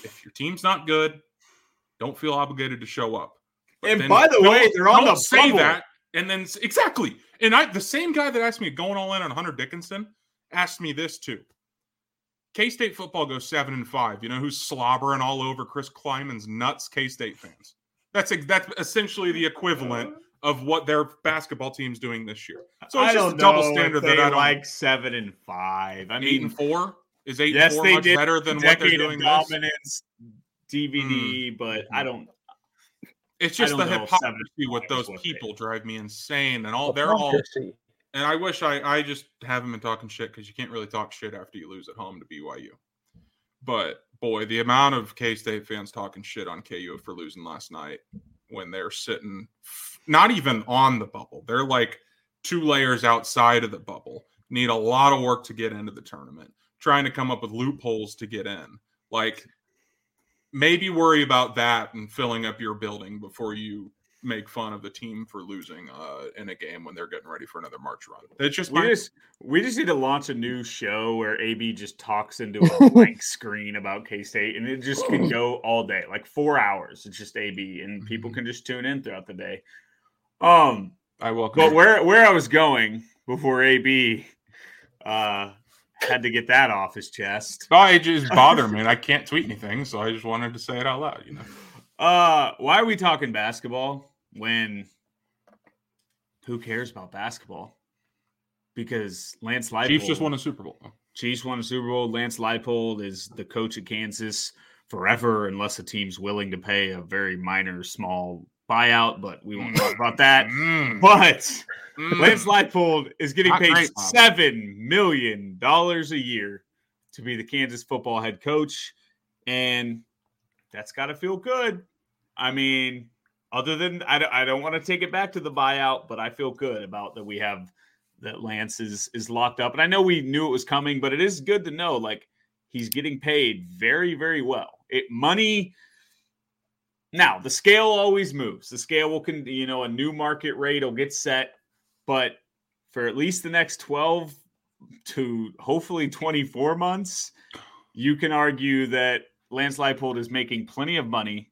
F: If your team's not good, don't feel obligated to show up. But
E: And by the way, they're on the
F: say
E: bubble.
F: that. And then exactly. And I the same guy that asked me going all in on Hunter Dickinson asked me this too. K State football goes seven and five. You know who's slobbering all over Chris Klieman's nuts? K State fans. That's that's essentially the equivalent uh-huh. of what their basketball team's doing this year. So it's
E: I
F: just
E: don't
F: a double standard that I don't
E: like seven and five. I
F: eight
E: mean,
F: and four is eight
E: yes,
F: and four
E: they
F: much
E: did
F: better than what they're doing.
E: of
F: This?
E: dominance DVD, hmm. but I don't.
F: It's just the
E: don't know
F: hypocrisy with
E: and five is
F: those people drive me insane, and all they're all
G: Hypocrisy.
F: And I wish I I just haven't been talking shit because you can't really talk shit after you lose at home to BYU. But boy, the amount of K State fans talking shit on KU for losing last night when they're sitting not even on the bubble, they're like two layers outside of the bubble. Need a lot of work to get into the tournament. Trying to come up with loopholes to get in. Like maybe worry about that and filling up your building before you make fun of the team for losing uh, in a game when they're getting ready for another March run. It's just
E: We
F: my
E: just we just need to launch a new show where AB just talks into a blank screen about K State, and it just can go all day, like four hours. It's just AB, and people
F: Mhm.
E: can just tune in throughout the day. Um,
F: I welcome.
E: but where where I was going before AB uh had to get that off his chest.
F: Oh, it just bothered me. and I can't tweet anything, so I just wanted to say it out loud. You know,
E: Uh, why are we talking basketball when who cares about basketball? Because Lance Leipold,
F: Chiefs just won a Super Bowl.
E: Chiefs won a Super Bowl. Lance Leipold is the coach at Kansas forever, unless a team's willing to pay a very minor, small buyout, but we won't talk about that.
F: Mm,
E: But
F: mm.
E: Lance Leipold is getting
F: Not
E: paid
F: great,
E: seven million dollars a year to be the Kansas football head coach, and that's got to feel good. I mean, other than I, don't- I don't want to take it back to the buyout, but I feel good about that we have that Lance is is locked up, and I know we knew it was coming, but it is good to know like he's getting paid very very well. It money. Now the scale always moves. The scale will, con- you know, a new market rate will get set, but for at least the next twelve to hopefully twenty four months, you can argue that Lance Leipold is making plenty of money,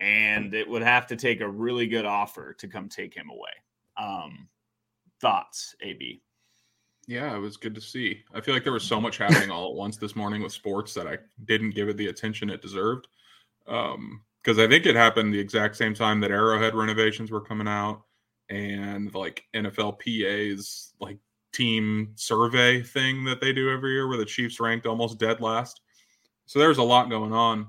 E: and it would have to take a really good offer to come take him away. Um, thoughts, AB?
F: Yeah, it was good to see. I feel like there was so much happening all at once this morning with sports that I didn't give it the attention it deserved. Um, because I think it happened the exact same time that Arrowhead renovations were coming out and like NFL PA's like team survey thing that they do every year where the Chiefs ranked almost dead last. So there's a lot going on.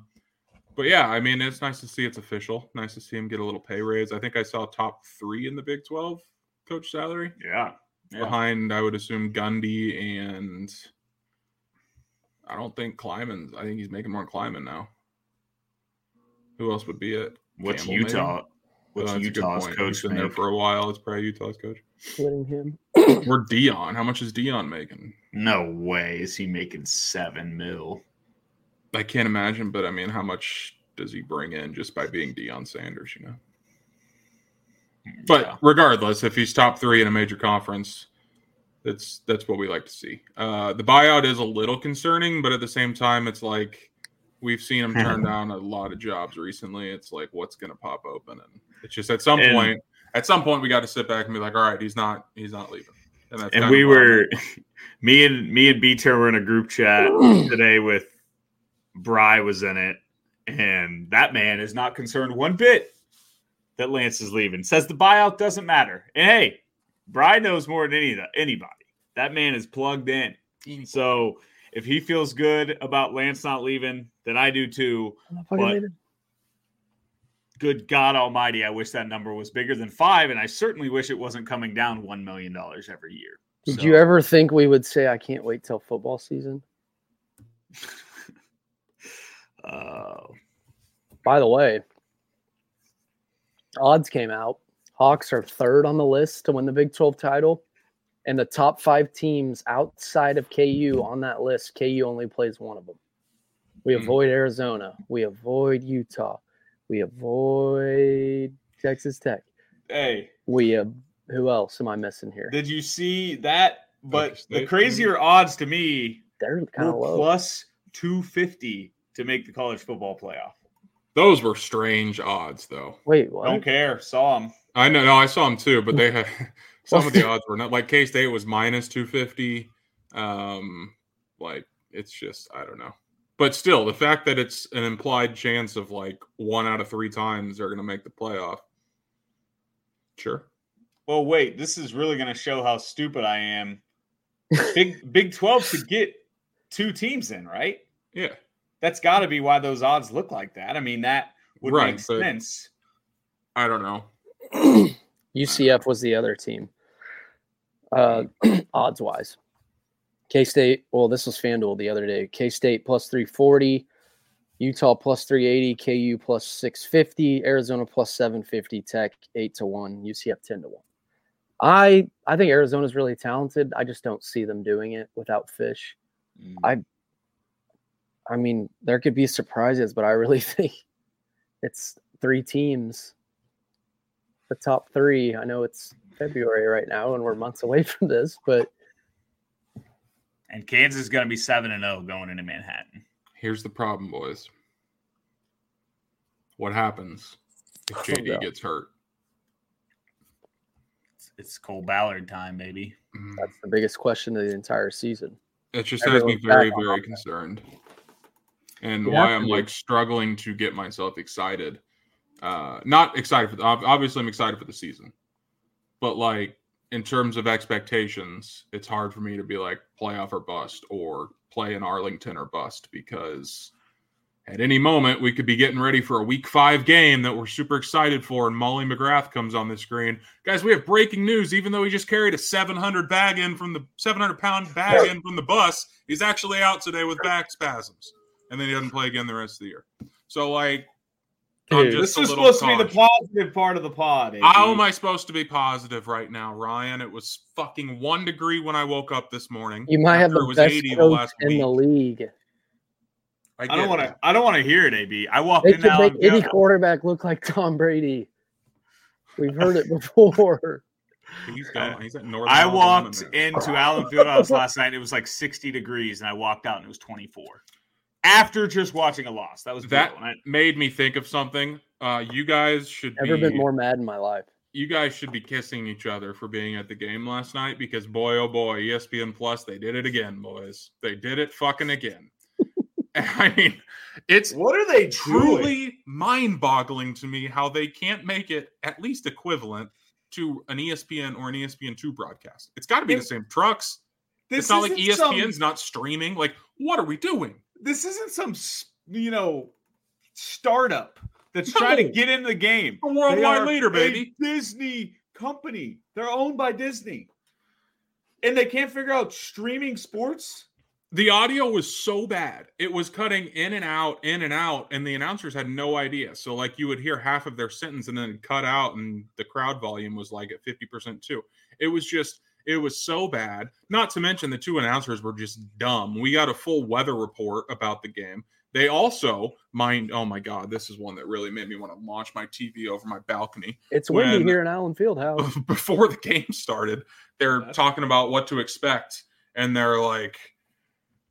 F: But yeah, I mean, it's nice to see it's official. Nice to see him get a little pay raise. I think I saw top three in the Big 12 coach salary
E: Yeah, yeah.
F: behind, I would assume Gundy and I don't think Klieman. I think he's making more than Klieman now. Who else would be it?
E: What's
F: Campbell.
E: Utah?
F: Oh,
E: What's
F: that's
E: Utah's coach
F: He's been there for a while. It's probably Utah's coach.
G: Splitting him.
F: Or Deion. How much is Deion making?
E: No way is he making seven mil.
F: I can't imagine, but I mean, how much does he bring in just by being Deion Sanders? You know. But
E: Yeah.
F: regardless, if he's top three in a major conference, that's that's what we like to see. Uh, the buyout is a little concerning, but at the same time, it's like we've seen him turn down a lot of jobs recently. It's like what's going to pop open, and it's just at some
E: And-
F: point, at some point, we got to sit back and be like, all right, he's not he's not leaving. And, that's
E: and we
F: of where I'm
E: were me and me and B-Ter were in a group chat today with Bry was in it, and that man is not concerned one bit that Lance is leaving. Says the buyout doesn't matter. And hey, Bry knows more than any anybody. That man is plugged in. So if he feels good about Lance not leaving, then I do too.
G: I'm not fucking
E: But-
G: leaving.
E: Good God Almighty, I wish that number was bigger than five, and I certainly wish it wasn't coming down one million dollars every year.
G: Did
E: So-
G: you ever think we would say I can't wait till football season?
E: Uh,
G: By the way, odds came out. Hawks are third on the list to win the Big 12 title. And the top five teams outside of KU on that list, KU only plays one of them. We
F: Hmm.
G: avoid Arizona. We avoid Utah. We avoid Texas Tech.
E: hey,
G: We uh, who else am I missing here?
E: Did you see that? But the crazier odds to me
G: They're kind of low.
E: plus 250 to make the college football playoff.
F: those were strange odds, though.
G: Wait, what?
E: Don't care. Saw them.
F: I know, no, I saw them too, but they had some of the odds were not like K State was minus two fifty. Um, like it's just I don't know, but still the fact that it's an implied chance of like one out of three times they're going to make the playoff. Sure,
E: Well, wait. This is really going to show how stupid I am. Big Big 12 could get two teams in, right?
F: yeah,
E: That's got to be why those odds look like that. I mean, that would
F: Right,
E: make sense.
F: I don't know.
G: UCF was the other team, uh, odds wise. K State, well, this was FanDuel the other day. K State plus 340, Utah plus 380, KU plus 650, Arizona plus 750, Tech 8 to 1, UCF 10 to 1. I I think Arizona's really talented. I just don't see them doing it without Fisch.
E: Mm.
G: I mean, there could be surprises, but I really think it's three teams. The top three. I know it's February right now and we're months away from this, but
E: And Kansas is going to be 7 and 0 going into Manhattan.
F: Here's the problem, boys. What happens if
G: Oh,
F: JD
G: no.
F: gets hurt?
E: It's, it's Cole Ballard time, baby.
F: Mm,
G: that's the biggest question of the entire season.
F: It just has me very, very
G: offense.
F: concerned. And
G: You
F: why I'm like struggling to get myself excited. Uh not excited for the obviously I'm excited for the season. But like in terms of expectations, it's hard for me to be like playoff or bust or play in Arlington or bust because at any moment we could be getting ready for a week five game that we're super excited for and molly mcgrath comes on the screen. Guys we have breaking news. Even though he just carried a 700 bag in from the 700 pound bag in from the bus he's actually out today with back spasms and then he doesn't play again the rest of the year so like I'm
G: Dude,
F: just
E: This is
F: little
E: supposed to be the positive part of the pod. AB.
F: How am I supposed to be positive right now, Ryan? It was fucking one degree when I woke up this morning.
G: You might have
F: after
G: the
F: it was
G: best
F: 80 the
G: coach
F: last
G: in the league.
E: I
F: get
E: don't want to. I don't want to hear it. AB. I walked
G: They
E: in
G: could
E: now.
G: make any
E: go,
G: quarterback look like Tom Brady. We've heard it before.
F: He's gone. He's at North.
E: I walked into Allen Fieldhouse last night. It was like 60 degrees, and I walked out, and it was 24. After just watching a loss, that was
F: That
E: I-
F: made me think of something. Uh, you guys should
G: Never
F: be
G: been more mad in my life.
F: you guys should be kissing each other for being at the game last night because boy oh boy espn plus they did it again boys. They did it fucking again. I mean it's
E: what are they truly?
F: truly mind-boggling to me how they can't make it at least equivalent to an espn or an espn2 broadcast. It's got to be the same trucks.
E: This
F: it's not like E
E: isn't some-
F: espn's not streaming. Like what are we doing
E: this isn't some you know startup that's trying to get in the game.
F: a worldwide leader baby
E: Disney company. They're owned by Disney, and they can't figure out streaming sports.
F: the audio was so bad it was cutting in and out in and out and the announcers had no idea so like you would hear half of their sentence and then cut out and the crowd volume was like at 50% too it was just it was so bad not to mention the two announcers were just dumb. We got a full weather report about the game. They also mind oh my god this is one that really made me want to launch my tv over my balcony.
G: It's windy
F: When-
G: here in Allen Fieldhouse.
F: before the game started, they're talking about what to expect, and they're like,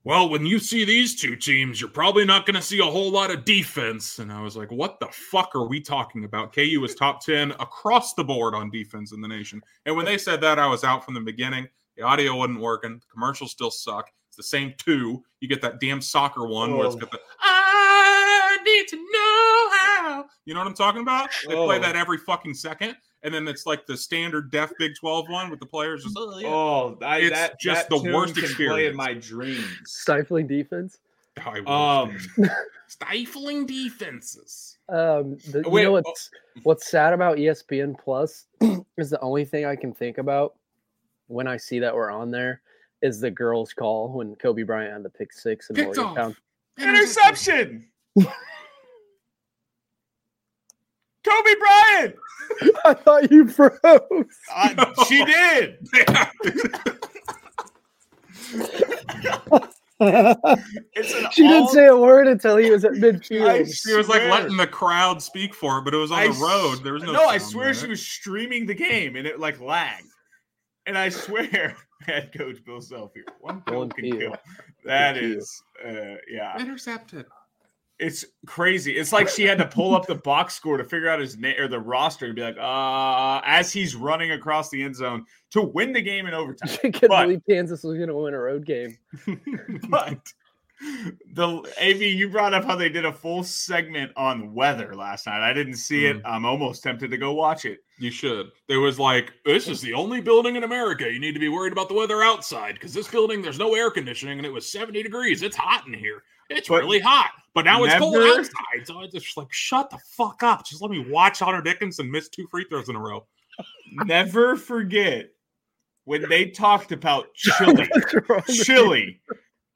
F: "Well, when you see these two teams, you're probably not going to see a whole lot of defense." And I was like, "What the fuck are we talking about?" KU is top ten across the board on defense in the nation, and when they said that, I was out from the beginning. The audio wasn't working. The commercials still suck. It's the same two. You get that damn soccer one where it's
E: Oh.
F: got the I need to know how. You know what I'm talking about? They play
E: Oh.
F: that every fucking second, and then it's like the standard deaf Big 12 one with the players just. Oh, yeah.
E: Oh, I,
F: It's
E: that,
F: just
E: that
F: the worst
E: can Play
F: experience.
E: in my dreams.
G: Stifling defense.
F: I wish,
E: Um,
F: stifling defenses.
G: Um, the,
E: Wait,
G: you know
E: oh.
G: what's what's sad about ESPN Plus is the only thing I can think about when I see that we're on there is the girls' call when Cobee Bryant had the pick six and
F: Picked
G: Morgantown.
E: interception. Cobee Bryant.
G: I thought you froze.
E: Uh, she did. It's an
G: she didn't say a word until he was at midfield.
F: She was like letting the crowd speak for it, but it was on
E: I
F: the road. There was no.
E: no. I swear
F: there.
E: she was streaming the game and it like lagged. And I swear, head coach Bill Self here. One kill
G: One
E: can
G: kill.
E: kill. That
G: kill.
E: is, uh, yeah,
F: intercepted.
E: It's crazy. It's like she had to pull up the box score to figure out his name or the roster and be like, uh, as he's running across the end zone to win the game in overtime.
G: I couldn't
E: But-
G: believe Kansas was going to win a road game.
E: but the AV, you brought up how they did a full segment on weather last night. I didn't see it. I'm almost tempted to go watch it.
F: You should. There was like, this is the only building in America you need to be worried about the weather outside because this building there's no air conditioning and it was 70 degrees. It's hot in here. It's
E: But
F: really hot, but now it's cold
E: never-
F: outside. So it's just like, shut the fuck up. Just let me watch Hunter Dickinson miss two free throws in a row.
E: Never forget when they talked about chili, chili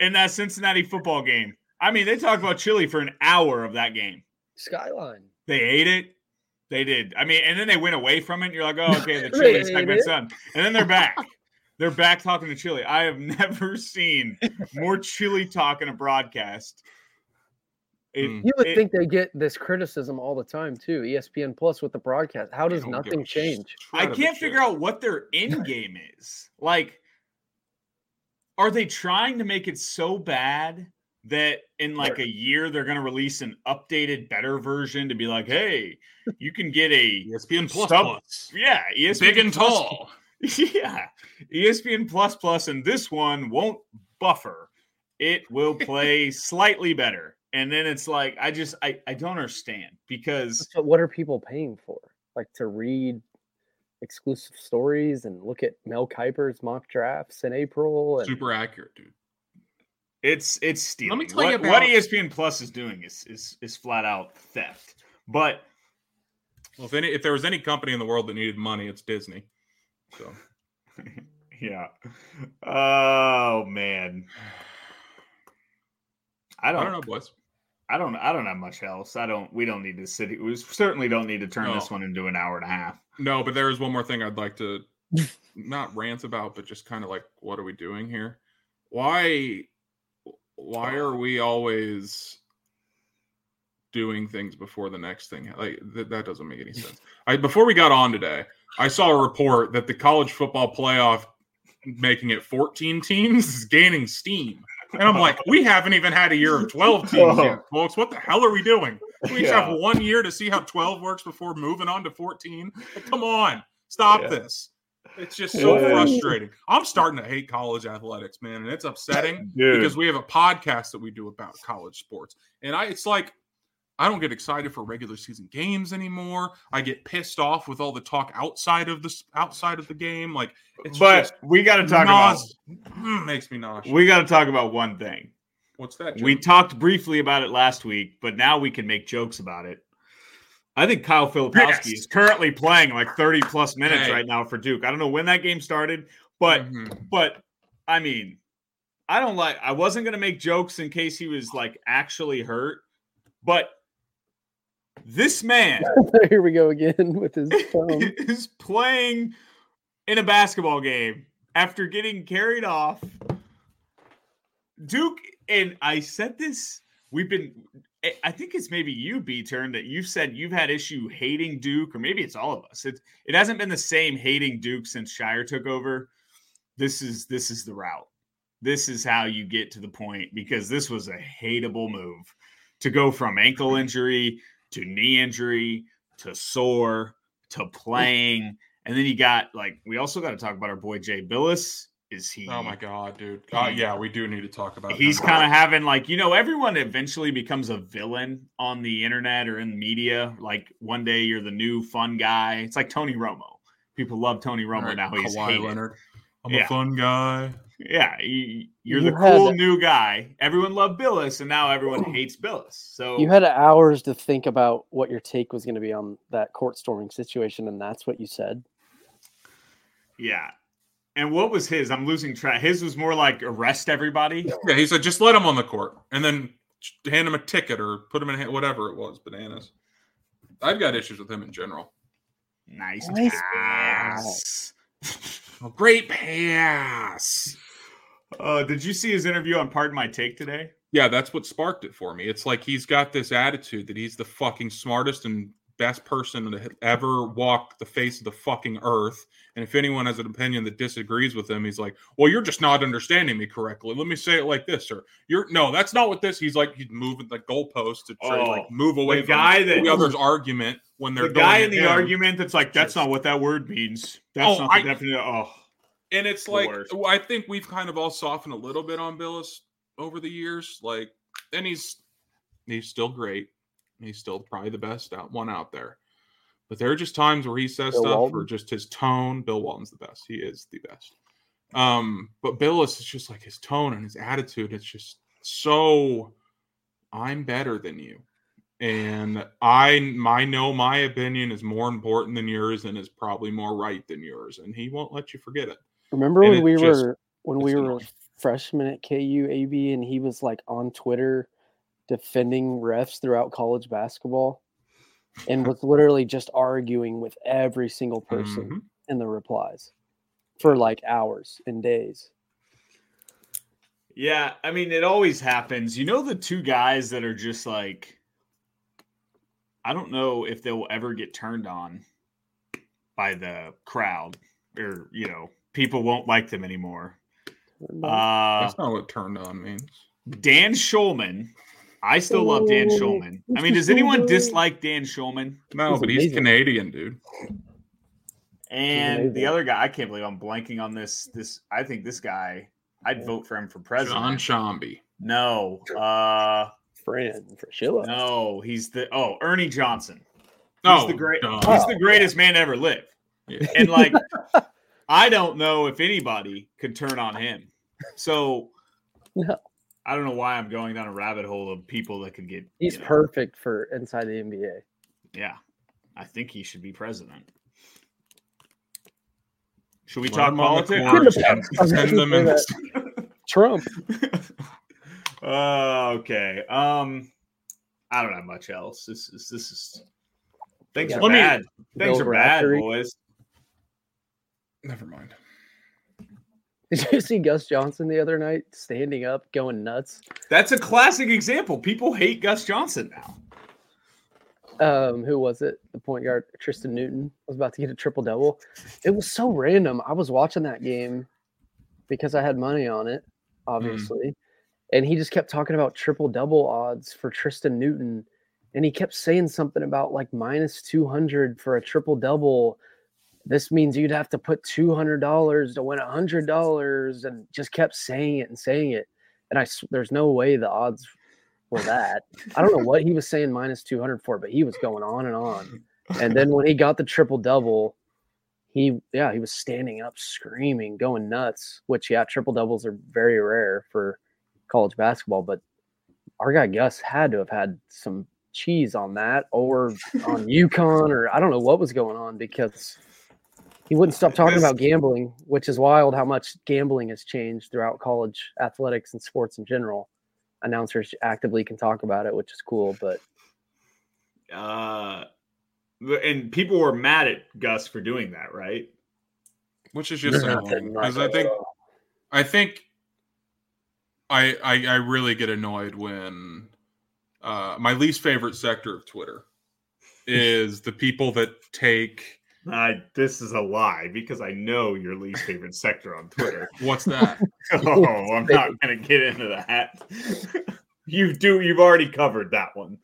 E: in that Cincinnati football game. I mean, they talked about chili for an hour of that game.
G: Skyline.
E: They ate it. They did. I mean, and then they went away from it. And you're like, oh, okay, the
G: They
E: chili
G: ate
E: segment's
G: it.
E: done. And then they're back. They're back talking to chili. I have never seen more chili talk in a broadcast. It-
F: Hmm.
G: You would
E: it-
G: think they get this criticism all the time too. ESPN Plus with the broadcast. How does nothing change?
E: I
F: shred of a
E: can't
F: shit.
E: figure out what their end game is. Like, are they trying to make it so bad that in like a year they're going to release an updated, better version to be like, hey, you can get a
F: ESPN Plus
E: Sub-
F: Plus.
E: yeah, ESPN
F: Big and
E: Plus-
F: tall.
E: Yeah, ESPN Plus Plus, and this one won't buffer. It will play slightly better. And then it's like, I just, I, I don't understand because
G: But what are people paying for? Like to read exclusive stories and look at Mel Kiper's mock drafts in April. And
F: Super accurate, dude.
E: It's it's stealing.
F: me tell you
E: what, what ESPN Plus is doing is is is flat out theft. But
F: Well, if any, if there was any company in the world that needed money, it's Disney. So
E: yeah. Oh man. I
F: I
E: don't, I
F: don't know, boys.
E: I don't I don't have much else. I don't we don't need to sit we certainly don't need to turn
F: No.
E: this one into an hour and a half.
F: No, but there is one more thing I'd like to not rant about, but just kind of like, what are we doing here? Why, why are we always doing things before the next thing? Like th- that doesn't make any sense. I before we got on today, I saw a report that the college football playoff making it 14 teams is gaining steam. And I'm like, we haven't even had a year of 12 teams yet, folks. What the hell are we doing? We each have one year to see how 12 works before moving on to 14. Like, come on, stop
E: Yeah.
F: this. It's just so
E: Yeah.
F: frustrating. I'm starting to hate college athletics, man, and it's upsetting
E: Dude.
F: because we have a podcast that we do about college sports. And I it's like I don't get excited for regular season games anymore. I get pissed off with all the talk outside of the outside of the game. Like it's
E: but
F: just
E: we got to talk about
F: nause- Mm, makes me nauseous.
E: we got to talk about one thing.
F: What's that?
E: We talked briefly about it last week, but now we can make jokes about it. I think Kyle Filipowski
F: Yes.
E: is currently playing like 30 plus minutes
F: Hey.
E: right now for Duke. I don't know when that game started, but
F: Mhm.
E: but I mean, I don't like I wasn't gonna make jokes in case he was like actually hurt, but this man
G: Here we go again with his phone.
E: is playing in a basketball game after getting carried off. Duke, and I said this, we've been, I- think it's maybe you, B turn, that you've said you've had issue hating Duke, or maybe it's all of us. It, it hasn't been the same hating Duke since Scheyer took over. This is this is the route. This is how you get to the point because this was a hateable move to go from ankle injury to knee injury to sore to playing. And then you got like we also got to talk about our boy Jay Bilas. Is he
F: Oh my god, dude. Uh, yeah, we do need to talk about.
E: he's kind of having like you know everyone eventually becomes a villain on the internet or in media like one day you're the new fun guy it's like tony romo people love tony romo
F: right,
E: now he's
F: Kawhi
E: hated.
F: Leonard. I'm
E: Yeah.
F: a fun guy.
E: Yeah you, you're
G: You
E: the
G: had
E: cool
G: that-
E: new guy everyone loved bilas and now everyone oh. hates bilas so
G: You had hours to think about what your take was going to be on that court storming situation, and that's what you said.
E: yeah and what was his i'm losing track his was more like arrest everybody
F: Yeah, he said just let him on the court and then hand him a ticket or put him in a, whatever it was. Bananas. I've got issues with him in general.
E: nice,
G: Nice
E: pass.
F: A great pass.
E: uh, did you see his interview on pardon my take today
F: Yeah, that's what sparked it for me. It's like he's got this attitude that he's the fucking smartest and best person to ever walk the face of the fucking earth. And if anyone has an opinion that disagrees with him, he's like, "Well, you're just not understanding me correctly. Let me say it like this, sir. you're no, that's not what this." He's like, he's moving the goalpost to try to
E: Oh,
F: like move away
E: the
F: from
E: guy that-
F: the other's argument when they're
E: the guy in the
F: him.
E: argument that's like that's not what that word means that's
F: Oh,
E: not the
F: I-
E: definition oh
F: And it's like. I think we've kind of all softened a little bit on Bilas over the years. Like, and he's he's still great. He's still probably the best out one out there. But there are just times where he says
G: Bill
F: stuff
G: Walton?
F: or just his tone. Bill Walton's the best. He is the best. Um, but Bilas is just like his tone and his attitude. It's just so I'm better than you. And I I know my opinion is more important than yours and is probably more right than yours. And he won't let you forget it.
G: Remember
F: And
G: when
F: it
G: we
F: just
G: were when we were
F: annoying.
G: freshmen at KU AB and he was like on Twitter defending refs throughout college basketball and was literally just arguing with every single person
F: Mhm.
G: in the replies for like hours and days.
E: yeah i mean it always happens you know the two guys that are just like i don't know if they'll ever get turned on by the crowd or you know people won't like them anymore uh
F: That's not what turned on means.
E: dan shulman i still love dan shulman i mean does anyone dislike dan shulman
F: No,
G: He's
F: but he's. Canadian, dude.
E: And the other guy, I can't believe I'm blanking on this. This I think this guy, I'd vote for him for president.
F: Jon Sciambi.
E: No, uh,
G: friend for Sheila.
E: no, he's the oh Ernie Johnson. He's
F: Oh,
E: the great.
F: duh.
E: He's the greatest man to ever live.
F: Yeah.
E: And like, I don't know if anybody could turn on him. So,
G: No.
E: I don't know why I'm going down a rabbit hole of people that could get.
G: He's
E: you know,
G: perfect for inside the NBA.
E: Yeah, I think he should be president. Should we
F: Let
E: talk
F: him on the
E: politics?
F: court
G: I
F: and
G: was
F: send them in-
G: that. Trump.
E: uh, okay. Um, I don't have much else. This is this is things
G: Yeah.
E: are
F: Let me-
E: bad. Things are bad,
G: Raftery.
E: boys.
F: Never mind.
G: Did you see Gus Johnson the other night standing up, going nuts?
E: That's a classic example. People hate Gus Johnson now.
G: Um, who was it? The point guard Tristan Newton was about to get a triple double. It was so random. I was watching that game because I had money on it, obviously. And he just kept talking about triple double odds for Tristan Newton. And he kept saying something about like minus 200 for a triple double. This means you'd have to put $200 to win $100 and just kept saying it and saying it. And i there's no way the odds were that. I don't know what he was saying minus 200 for, but he was going on and on. And then when he got the triple double, he yeah, he was standing up screaming, going nuts, which yeah, triple doubles are very rare for college basketball, but our guy Gus had to have had some cheese on that or on UConn or I don't know what was going on because he wouldn't stop talking about gambling, which is wild how much gambling has changed throughout college athletics and sports in general. Announcers actively can talk about it, which is cool, but
E: Uh, and people were mad at Gus for doing that, right?
F: Which is just annoying because I think I think I, I I really get annoyed when uh, my least favorite sector of Twitter is the people that take
E: I this is a lie because I know your least favorite sector on Twitter.
F: what's that?
E: oh, I'm not gonna get into that. you do. You've already covered that one.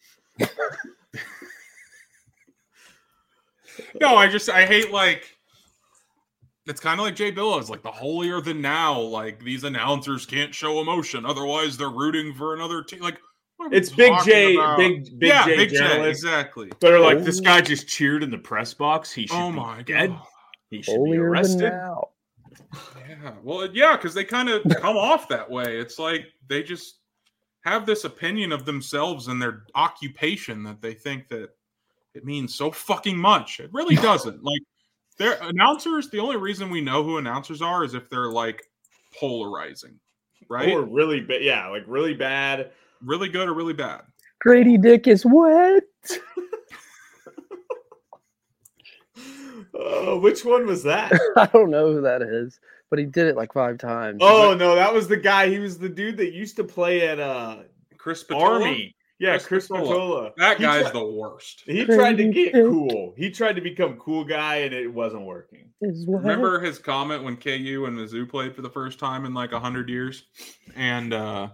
F: no, I just I hate like it's kind of like Jay Bilas, like the holier than now. Like these announcers can't show emotion, otherwise they're rooting for another team. Like what are we
E: It's Big J,
F: about?
E: big Big
F: yeah,
E: J
F: Big J, exactly.
E: that are like, oh. this guy just cheered in the press box. He should
F: Oh
E: be dead.
F: god.
E: He should be
G: holier than
E: arrested.
F: Yeah, well, yeah, because they kind of come off that way. It's like they just have this opinion of themselves and their occupation that they think that it means so fucking much. It really doesn't. like, they're announcers. The only reason we know who announcers are is if they're like polarizing, right?
E: Or really bad. Yeah, like really bad.
F: Really good or really bad.
G: Grady Dick is wet.
E: Oh, which one was that?
G: I don't know who that is, but he did it like five times.
E: oh no, that was the guy. He was the dude that used to play at uh
F: Chris Spatola?
E: Army. Yeah,
F: Chris
E: Chris
F: Spatola.
E: Spatola.
F: That
E: He
F: guy's
E: tri-
F: the worst.
E: He tried to get cool. He tried to become cool guy, and it wasn't working.
F: Remember his comment when KU and Mizzou played for the first time in like a hundred years, and uh,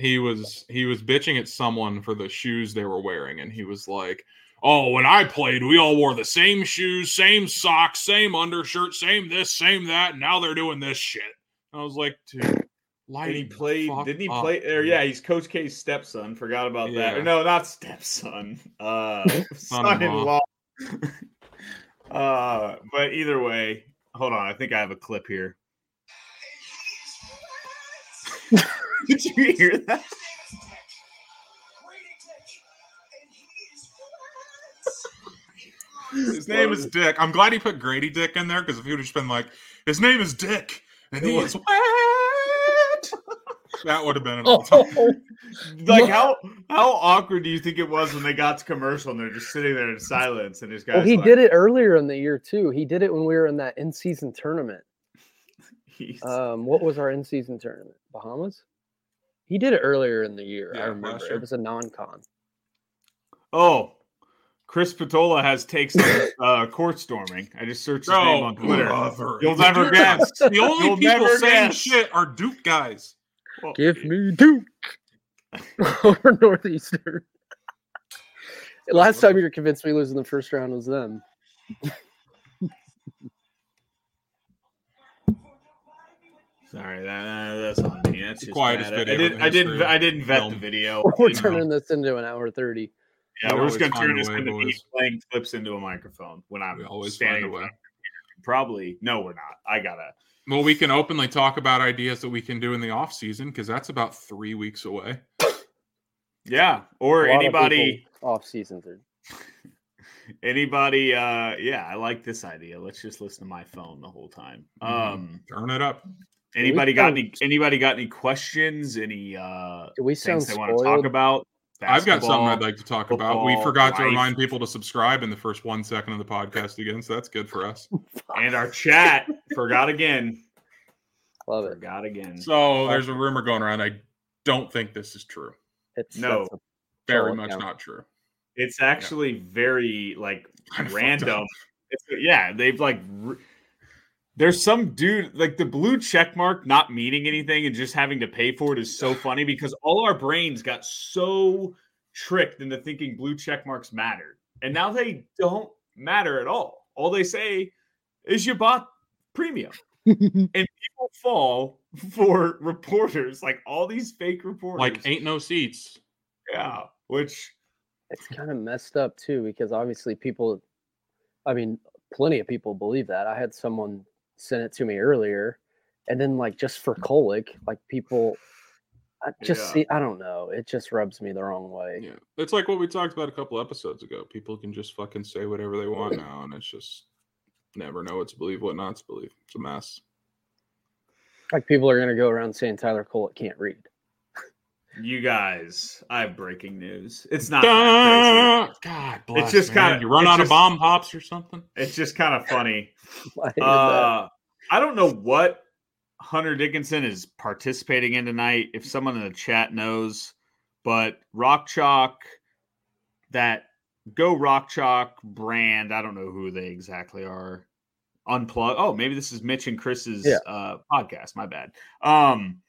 F: he was he was bitching at someone for the shoes they were wearing, and he was like, "Oh, when I played, we all wore the same shoes, same socks, same undershirt, same this, same that, and now they're doing this shit." I was like, "Dude,
E: And he played. Didn't he
F: up,
E: play? Or
F: dude."
E: yeah, he's Coach K's stepson. Forgot about that. Or no, not stepson. Uh,
F: son-in-law.
E: uh, but either way, hold on. I think I have a clip here. Did you hear that?
F: His name is Dick. I'm glad he put Grady Dick in there because if he would have just been like, "His name is Dick," and he is wet, that would have been an all time.
G: Oh,
E: Like how how awkward do you think it was when they got to commercial and they're just sitting there in silence and this guy?
G: well, he did it earlier in the year too. He did it when we were in that in-season tournament.
E: He's,
G: Um, what was our in-season tournament? Bahamas. He did it earlier in the year.
F: Yeah,
G: I remember
F: year.
G: it was a non-con.
E: oh, Chris Spatola has takes on uh, court storming. I just searched his name on Twitter.
F: brother.
E: You'll never guess.
F: The only
E: You'll
F: people saying
E: guess.
F: shit are Duke guys.
E: Well,
G: Give me Duke over Northeastern. Last time you were convinced me losing the first round was them.
E: Sorry, that, that's on me. That's just
F: quietest
E: bad. I-
F: video
E: I, didn't. I didn't. I didn't vet
F: film.
E: the video.
G: We're
E: You know,
G: turning this into an hour thirty.
E: Yeah,
F: We
E: we're just gonna turn this into me
F: boys.
E: playing clips into a microphone when I'm
F: We always
E: standing.
F: find a way.
E: probably no, we're not. I gotta.
F: Well, we can openly talk about ideas that we can do in the off season because that's about three weeks away.
E: Yeah, or
G: A lot
E: anybody,
G: people off seasons are
E: anybody. uh Yeah, I like this idea. Let's just listen to my phone the whole time.
F: Mhm.
E: Um,
F: Turn it up.
E: Anybody got any? Anybody got any questions? Any uh
G: do we sound
E: things they want to talk
G: spoiled?
E: about?
F: I've got something I'd like to talk about. We
E: football,
F: forgot to remind people to subscribe in the first one second of the podcast again, so that's good for us.
E: and our chat forgot again.
G: Love it.
E: Forgot again.
F: So there's a rumor going around. I don't think this is true.
G: It's
E: No.
F: Very much
G: account.
F: not true.
E: It's actually very like
F: Kinda
E: random. It's, yeah, they've like. r- There's some dude like the blue check mark not meaning anything and just having to pay for it is so funny because all our brains got so tricked into thinking blue check marks mattered, and now they don't matter at all. All they say is you bought premium, and people fall for reporters like all these fake reporters.
F: Like ain't no seats.
E: yeah, which
G: it's kind of messed up too because obviously people i mean plenty of people believe that i had someone send it to me earlier and then like just for mm. colic like people I just
E: Yeah.
G: see i don't know it just rubs me the wrong way
F: Yeah. It's like what we talked about a couple episodes ago. People can just fucking say whatever they want now, and it's just never know what to believe, what not to believe. It's a mess.
G: like people are going to go around saying tyler colic can't read
E: You guys, I have breaking news. It's not that
F: Duh! God bless.
E: It's
F: just
E: kinda-
F: you run
E: it's
F: out of bomb pops or something.
E: It's just kind of funny.
G: I
E: uh, I don't know what Hunter Dickinson is participating in tonight. If someone in the chat knows, but Rock Chalk, that Go Rock Chalk brand, I don't know who they exactly are. Unplug. Oh, maybe this is Mitch and Chris's
G: Yeah.
E: uh, podcast. My bad. Um,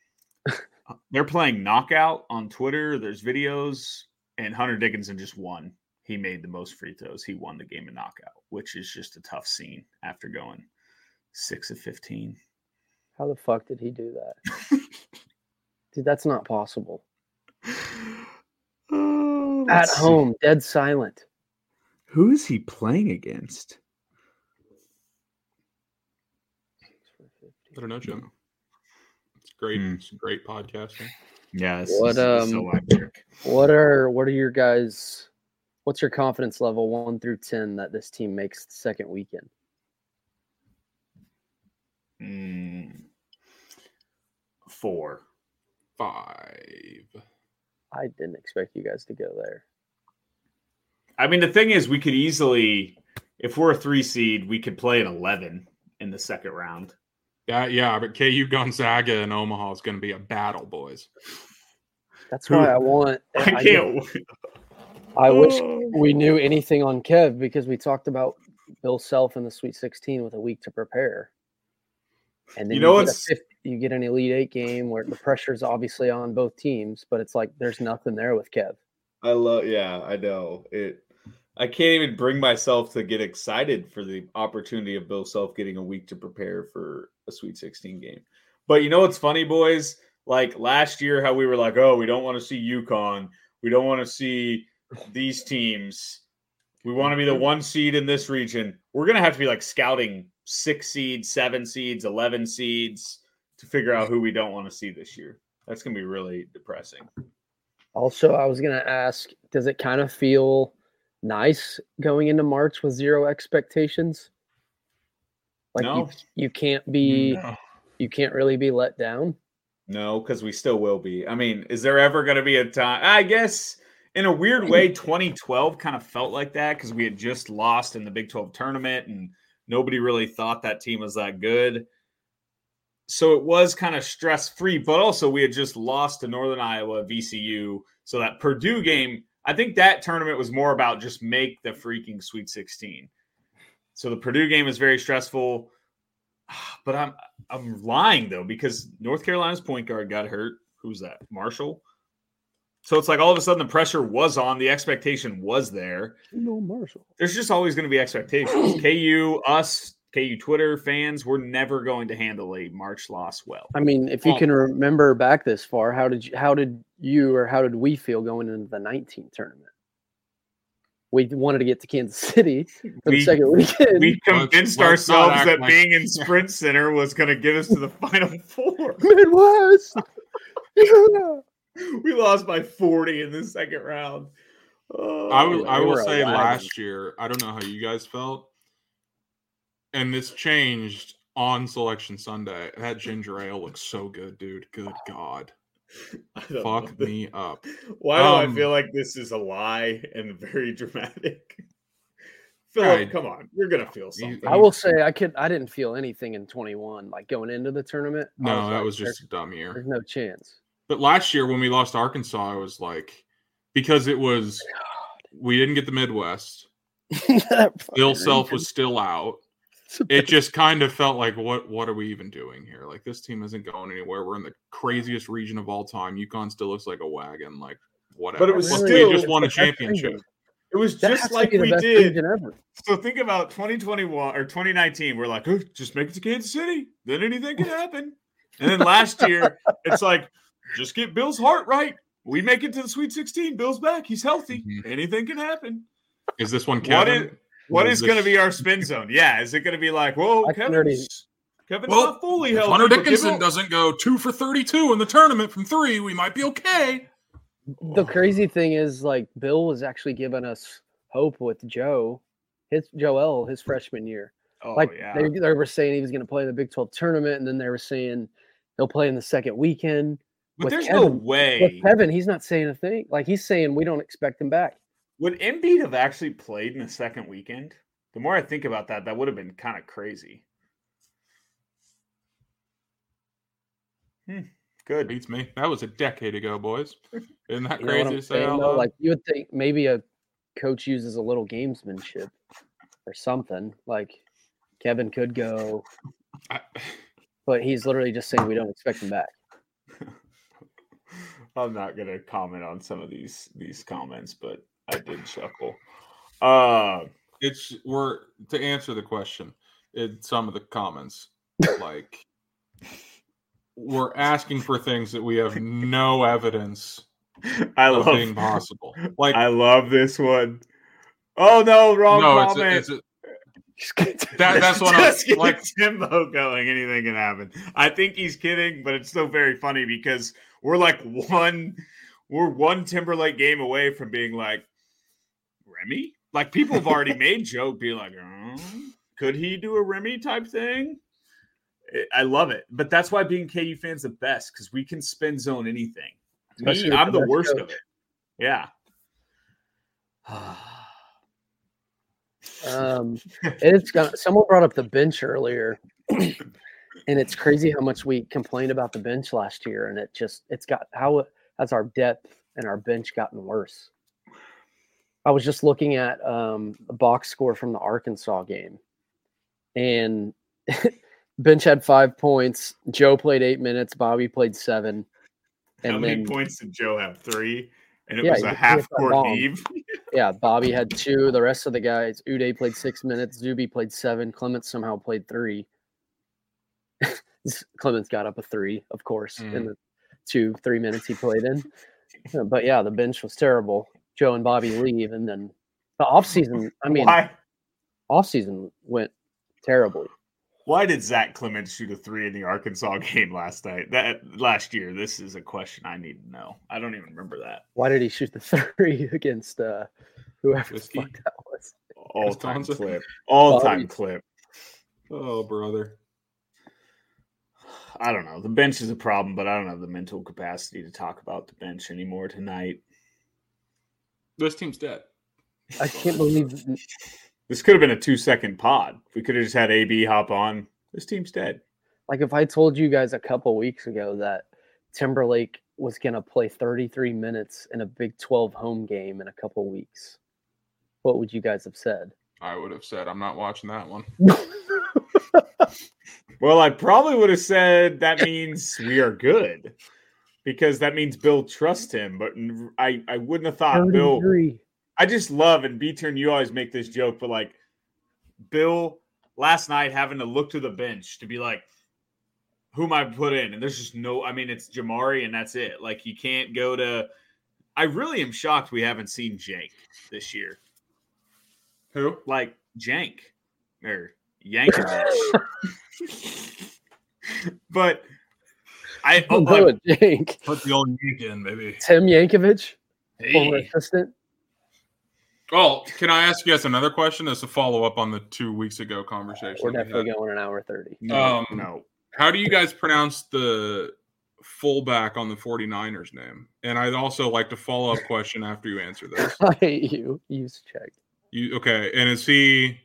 E: they're playing Knockout on Twitter. There's videos, and Hunter Dickinson just won. He made the most free throws. He won the game in Knockout, which is just a tough scene after going six of fifteen.
G: how the fuck did he do that dude that's not possible
E: Oh,
G: at
E: let's see.
G: home dead silent
E: who is he playing against?
F: I don't know, Jim. It's great. It's great podcasting.
E: Yeah, this
G: What,
E: is- this is so
G: um, what are what are your guys what's your confidence level 1 through 10 that this team makes the second weekend
E: Mm. Four.
F: Five.
G: I didn't expect you guys to go there.
E: I mean, the thing is, we could easily, if we're a three seed, we could play an eleven in the second round.
F: Yeah, yeah, but KU Gonzaga in Omaha is going to be a battle, boys.
G: That's
E: Who-
G: why I want.
E: I
G: I,
E: can't.
G: I wish
E: Oh.
G: we knew anything on Kev because we talked about Bill Self in the Sweet 16 with a week to prepare. And then
E: You know
G: get a 50 you get an Elite Eight game where the pressure is obviously on both teams, but it's like there's nothing there with Kev.
E: I love. Yeah, I know it. I can't even bring myself to get excited for the opportunity of Bill Self getting a week to prepare for a Sweet 16 game. But you know what's funny, boys? Like last year, how we were like, "Oh, we don't want to see UConn. We don't want to see these teams. We want to be the mm-hmm. one seed in this region. We're gonna have to be like scouting six seeds, seven seeds, eleven seeds to figure out who we don't want to see this year. That's gonna be really depressing.
G: Also, I was going to ask does it kind of feel nice going into March with zero expectations? Like
E: No.
G: you, you can't be
F: No.
G: you can't really be let down.
E: No, because we still will be. I mean, is there ever going to be a time? I guess in a weird way, 2012 kind of felt like that because we had just lost in the Big 12 tournament and nobody really thought that team was that good. So it was kind of stress free, but also we had just lost to Northern Iowa, VCU. So that Purdue game, I think that tournament was more about just make the freaking Sweet 16. So the Purdue game is very stressful. But I'm I'm lying though because North Carolina's point guard got hurt. Who's that? Marshall. So it's like all of a sudden the pressure was on, the expectation was there.
G: No, Marshall.
E: There's just always going to be expectations. KU, us, KU Twitter fans, we're never going to handle a March loss well.
G: I mean, if you can remember back this far, how did you how did you or how did we feel going into the 19 tournament? we wanted to get to Kansas City for the
E: We-
G: second weekend.
E: We convinced
F: let's not
E: ourselves
F: act
E: that
F: like-
E: being in Sprint Center was going to get us to the Final Four.
G: Midwest. yeah.
E: We lost by 40 in the second round. Oh,
F: I will, I will say
G: wagon.
F: last year, I don't know how you guys felt, and this changed on Selection Sunday. That ginger ale looks so good, dude. Good God, fuck me up.
E: Why do
F: Um,
E: I feel like this is a lie and very dramatic? Philip,
F: Right.
E: come on. You're going to feel something.
G: I will say I could I didn't feel anything in 21 like going into the tournament. I
F: No, that
G: like,
F: was just a dumb year.
G: there's no chance.
F: But last year when we lost Arkansas, I was like, because it was we didn't get the Midwest. Bill Self was still out. It just kind of felt like what what are we even doing here? Like this team isn't going anywhere. We're in the craziest region of all time. UConn still looks like a wagon. Like whatever.
E: But it was
F: Look,
E: still-
F: we just won a
G: it's the best
F: championship.
E: It was
G: That
E: just like we did.
G: region ever.
E: So think about 2021 or 2019. We're like, oh, just make it to Kansas City. Then anything can happen. And then last year, it's like, just get Bill's heart right. We make it to the Sweet 16. Bill's back. He's healthy.
F: Mhm.
E: Anything can happen.
F: Is this one
E: What
F: Kevin?
E: Is- What
F: Or
E: is
F: this-
E: going to be our spin zone? Yeah, is it going to be like, whoa,
G: I
E: Kevin's, Kevin's
F: Well,
E: not fully
F: If
E: healthy.
F: Hunter Dickinson doesn't go two for thirty-two in the tournament from three, we might be okay.
G: The crazy thing is, like, Bill was actually giving us hope with Joe, his Joel, his freshman year.
E: Oh,
G: like,
E: yeah.
G: they, they were saying he was going to play in the Big 12 tournament, and then they were saying he'll play in the second weekend.
E: but
G: with
E: there's no way.
G: With Kevin, he's not saying a thing. Like, he's saying we don't expect him back.
E: Would Embiid have actually played in the second weekend? The more I think about that, that would have been kind of crazy. Hmm. Good.
F: Beats me. That was a decade ago, boys. Isn't that
G: You
F: crazy to say
G: saying? though? Like, you would think maybe a coach uses a little gamesmanship or something. Like, Kevin could go,
F: I-
G: but he's literally just saying we don't expect him back.
E: I'm not gonna comment on some of these these comments, but I did chuckle. Uh
F: it's we're to answer the question in some of the comments like we're asking for things that we have no evidence
E: I
F: of
E: love
F: being possible like
E: I love this one. Oh no, wrong
F: no it's, a,
E: comment.
F: it's a, that, that's what
E: Just
F: i'm
E: get
F: like
E: Timbo going. Anything can happen. I think he's kidding, but it's still very funny because we're like one, we're one Timberlake game away from being like Remy. Like people have already made joke, be like, "Oh, could he do a Remy type thing? I- I love it, but that's why being KU fans the best because we can spin zone anything. Me, I'm
G: the
E: the worst
G: coach.
E: of it. Yeah.
G: Um, it's got someone brought up the bench earlier, and it's crazy how much we complained about the bench last year, and it just it's got how has our depth and our bench gotten worse. I was just looking at um, the box score from the Arkansas game, and bench had five points. Joe played eight minutes. Bobby played seven.
E: How
G: And
E: many
G: then
E: points did Joe have? Three, and it
G: Yeah,
E: was a half court heave.
G: Yeah, Bobby had two. The rest of the guys, Udeh played six minutes. Zuby played seven. Clemence somehow played three. Clemence got up a three, of course, in
F: Mm.
G: the two, three minutes he played in. But yeah, the bench was terrible. Joe and Bobby leave, and then the off season. I mean,
E: why?
G: offseason went terribly.
E: Why did Zach Clemence shoot a three in the Arkansas game last night? That last year. This is a question I need to know. I don't even remember that.
G: Why did he shoot the three against uh, whoever the fuck that was?
E: All time clip. All time clip.
F: oh brother
E: I don't know. The bench is a problem, but I don't have the mental capacity to talk about the bench anymore tonight.
F: This team's dead
G: I can't believe
E: This could have been a two second pod. We could have just had AB hop on. This team's dead.
G: like if I told you guys a couple weeks ago that Timberlake was going to play 33 minutes in a Big 12 home game in a couple weeks, what would you guys have said?
F: i would have said i'm not watching that one
E: Well, I probably would have said that means we are good because that means Bill trusts him. But I, I wouldn't have thought Bill.
G: 33.
E: I just love and B turn. You always make this joke, but like Bill last night having to look to the bench to be like, who am I put in? And there's just no. I mean, it's Jamari and that's it. Like you can't go to. I really am shocked we haven't seen Jake this year.
F: Who?
E: like Jank or Yankovic. but I oh,
G: Oh,
E: like,
G: Jank.
F: Put the old yank in, maybe.
G: Tim Yankovic, former assistant.
F: Oh, can I ask you guys another question as a follow up on the two weeks ago conversation?
G: We're
F: that we
G: definitely going an hour 30.
E: no,
F: um,
E: no.
F: How do you guys pronounce the fullback on the 49ers name? And I'd also like to follow up question after you answer this.
G: I hate you. Use check.
F: You okay? And is he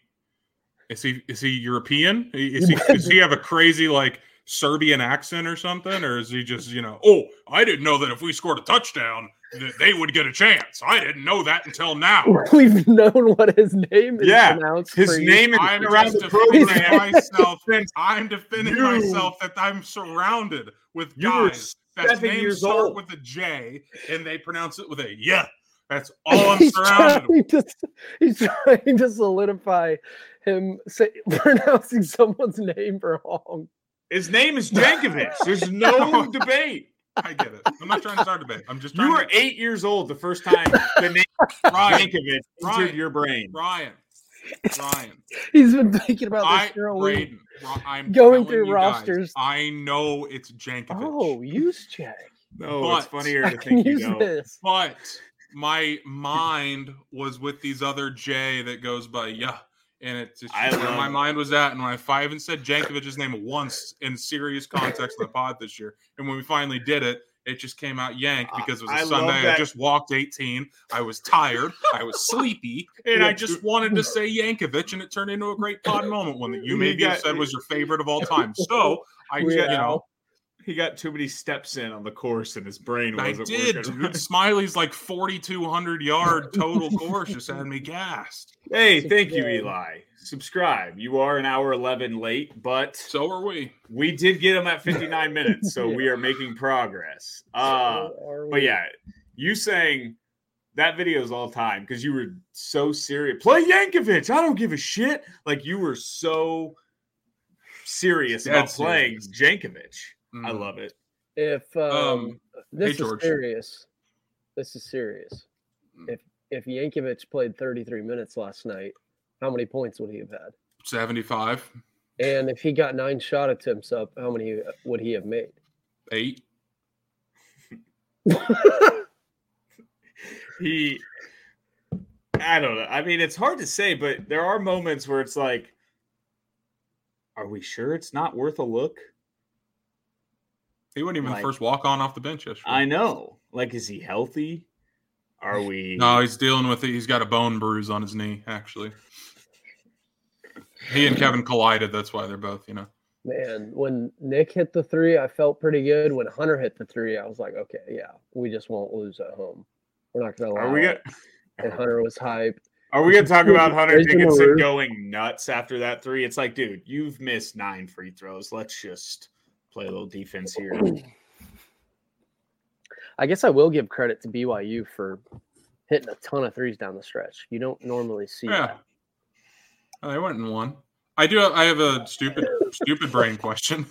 F: is he is he European? Is he does he have a crazy like Serbian accent or something, or is he just you know? Oh, I didn't know that if we scored a touchdown, that they would get a chance. I didn't know that until now.
G: We've known what his name is
E: Yeah,
G: pronounced.
E: His
G: for
E: name is
F: I'm
E: around
F: just
E: the
F: defending
E: program.
F: myself. I'm defending
E: You-
F: myself that I'm surrounded with
E: You were
F: guys that
E: seven
F: names start
E: old.
F: with a J and they pronounce it with a yeah. That's all I'm
G: he's
F: surrounded with.
G: trying to he's trying to solidify him say, pronouncing someone's name wrong.
E: His name is Jankovich. There's no debate.
F: I get it. I'm not trying to start a debate. I'm just trying
E: You were
F: to
E: eight years old the first time the name
F: Ryan,
E: Jankovich
F: Ryan.
E: entered your brain.
F: Ryan. Ryan.
G: He's been thinking about
F: I,
G: for a week.
F: I'm
G: Going through
F: you guys,
G: rosters.
F: I know it's Jankovich.
G: Oh, Juszczyk.
E: No, it's funnier to
G: can
E: think you know.
G: this.
F: But my mind was with these other J that goes by yeah. And it's just
E: I
F: where my
E: it.
F: mind was at. And when I fi- even said Jankovich's name once in serious context in the pod this year. And when we finally did it, it just came out Yank uh, because it was a
E: I
F: Sunday. I just walked 18. I was tired. I was sleepy. And I just wanted to say Yankovic. And it turned into a great pod moment one that you maybe have said was your favorite of all time. So I, you know,
E: He got too many steps in on the course and his brain wasn't
F: did.
E: working.
F: dude. Smiley's like 4,200 yard total course just had me gassed.
E: Hey, thank you,
G: Yeah.
E: Eli. Subscribe. You are an hour 11 late, but
F: So are we.
E: we did get him at 59 minutes, so we are making progress. Uh,
G: So
E: but yeah, you saying that video is all time because you were so serious. Play Yankovic. I don't give a shit. Like you were so serious
F: Dead
E: about playing Jankovich. I
F: Mm.
E: love it.
G: If um,
F: Um,
G: this
F: hey,
G: is serious, this is serious.
F: Mm.
G: If if Yankovic played 33 minutes last night, how many points would he have had?
F: 75,
G: And if he got nine shot attempts up, how many would he have made?
F: 8.
E: He, I don't know. I mean, it's hard to say, but there are moments where it's like, are we sure it's not worth a look?
F: He wasn't even
E: Like-
F: the first walk on off the bench yesterday.
E: I know. Like, is he healthy? Are we?
F: no, he's dealing with it. He's got a bone bruise on his knee, actually. He and Kevin collided. That's why they're both, you know.
G: Man, when Nick hit the three, I felt pretty good. When Hunter hit the three, I was like, okay, yeah, we just won't lose at home. We're not going to allow
E: Are we
G: it.
E: gonna?
G: And Hunter was hyped.
E: Are we gonna talk about Hunter
G: Raise him
E: Dickinson going nuts after that three? It's like, dude, you've missed nine free throws. Let's just play a little defense here.
G: I guess I will give credit to BYU for hitting a ton of threes down the stretch. You don't normally see
F: Yeah.
G: that.
F: Oh, they went and won. I do. I have a stupid, stupid brain question.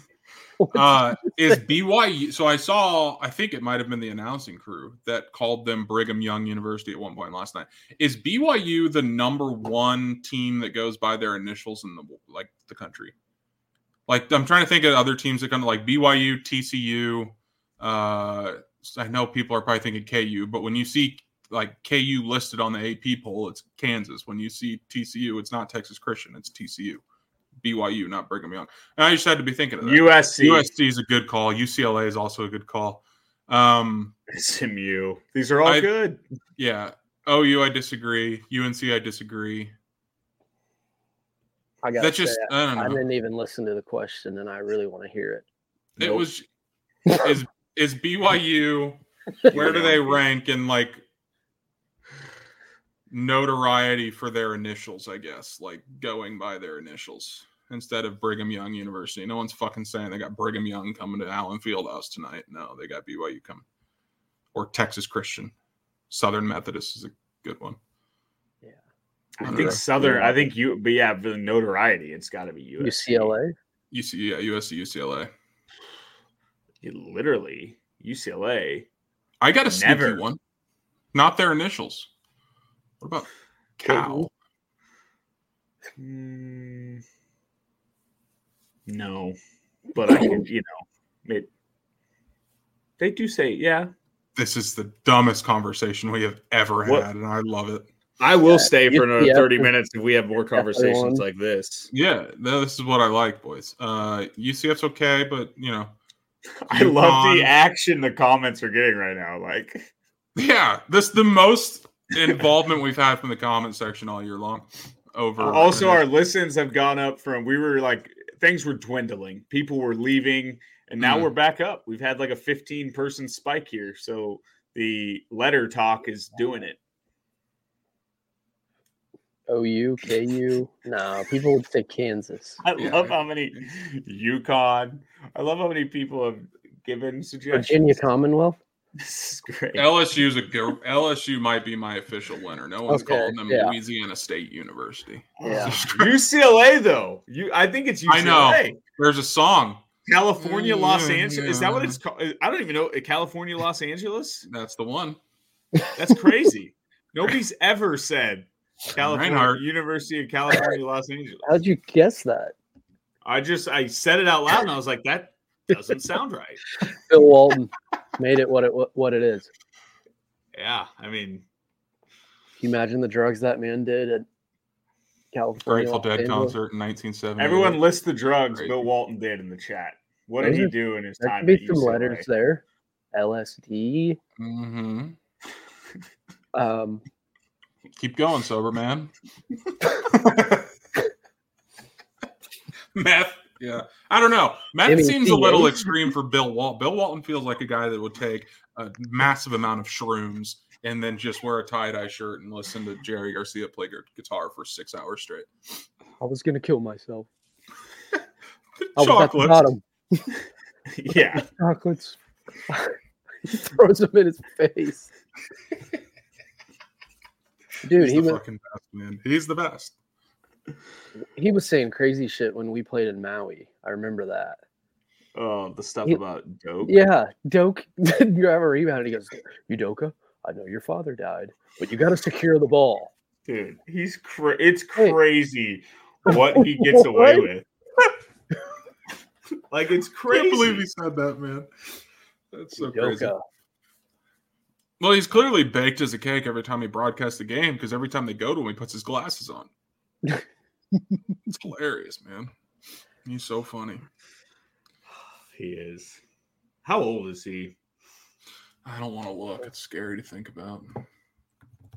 F: Uh, is BYU? So I saw. I think it might have been the announcing crew that called them Brigham Young University at one point last night. Is BYU the number one team that goes by their initials in the like the country? Like I'm trying to think of other teams that kind of like BYU, TCU. Uh, I know people are probably thinking KU, but when you see like KU listed on the AP poll, it's Kansas. When you see TCU, it's not Texas Christian, it's TCU. BYU, not Brigham Young. And I just had to be thinking of that.
E: USC,
F: USC is a good call. UCLA is also a good call. Um,
E: SMU. These are all
F: I-
E: good.
F: yeah. OU, I disagree. UNC, I disagree.
G: I got
F: That's just I
G: I
F: don't know.
G: didn't even listen to the question, and I really want to hear it.
F: It
E: Nope.
F: was is is BYU where do they rank in like notoriety for their initials, I guess, like going by their initials instead of Brigham Young University. No one's fucking saying they got Brigham Young coming to Allen Fieldhouse tonight. No, they got BYU coming. Or Texas Christian. Southern Methodist is a good one.
E: I think
F: know.
E: Southern. I think you, but yeah, for the notoriety, it's got to be USC.
G: UCLA.
F: UC, yeah, USC, UCLA.
E: You literally UCLA.
F: I got a sneaky one. Not their initials. What about Cal?
E: Mm, no, but I can, you know, it. They do say, yeah,
F: This is the dumbest conversation we have ever
E: What-
F: had, and I love it.
E: I will stay for another
G: UCF
E: 30 minutes if we have more conversations like this.
F: Yeah, no, this is what I like, boys. Uh, UCF's okay, but you know,
E: I love the action the comments are getting right now. Like,
F: yeah, this the most involvement we've had from the comment section all year long. Over
E: also, our listens have gone up from we were like things were dwindling, people were leaving, and now
F: Mhm.
E: we're back up. We've had like a 15 person spike here, so the letter talk is doing it.
G: OU, KU. No, people would say Kansas.
E: I
F: Yeah.
E: love how many UConn. I love how many people have given suggestions.
G: Virginia Commonwealth.
E: This is great.
F: LSU's a LSU might be my official winner. No one's
G: Okay,
F: calling them
G: yeah.
F: Louisiana State University.
G: Oh, yeah.
E: UCLA though. You, I think it's UCLA.
F: I know. There's a song.
E: California, mm, Los
F: Yeah,
E: Angeles. Is that what it's called? I don't even know. Eh, California, Los Angeles.
F: That's the one.
E: That's crazy. Nobody's ever said California,
F: Reinhardt.
E: University of California, Los Angeles.
G: How'd you guess that?
E: I just I said it out loud and I was like, that doesn't sound right.
G: Bill Walton made it what it what it is.
E: Yeah, I mean,
G: Can you imagine the drugs that man did at California?
F: Grateful Dead
G: Angeles?
F: concert in 1970.
E: everyone lists the drugs
F: Crazy.
E: Bill Walton did in the chat. What did he do in his
G: There
E: time?
G: could be some
E: UCLA?
G: letters there. LSD.
F: hmm
G: Um,
F: Keep going, sober man. Meth. Yeah. I don't know. Meth
G: Jimmy
F: seems a little
G: eh?
F: extreme for Bill Walton. Bill Walton feels like a guy that would take a massive amount of shrooms and then just wear a tie dye shirt and listen to Jerry Garcia play gu- guitar for six hours straight.
G: I was gonna kill myself. I was at the bottom.
E: yeah.
G: Chocolates. he throws them in his face. Dude,
F: He's
G: he
F: the
G: was
F: fucking best, man. He's the best.
G: he was saying crazy shit when we played in Maui. I remember that.
E: Oh, the stuff
G: He-
E: about dope.
G: Yeah, Doke didn't grab a rebound. And he goes, Udoka, I know your father died, but you got to secure the ball.
E: Dude, he's cra- it's
G: Hey.
E: crazy what he gets away with. like it's
F: I
E: crazy.
F: can't believe he said that, man. That's so crazy.
G: Udoka.
F: Well, he's clearly baked as a cake every time he broadcasts the game because every time they go to him, he puts his glasses on. it's hilarious, man. He's so funny.
E: he is. How old is he?
F: I don't want to look. It's scary to think about.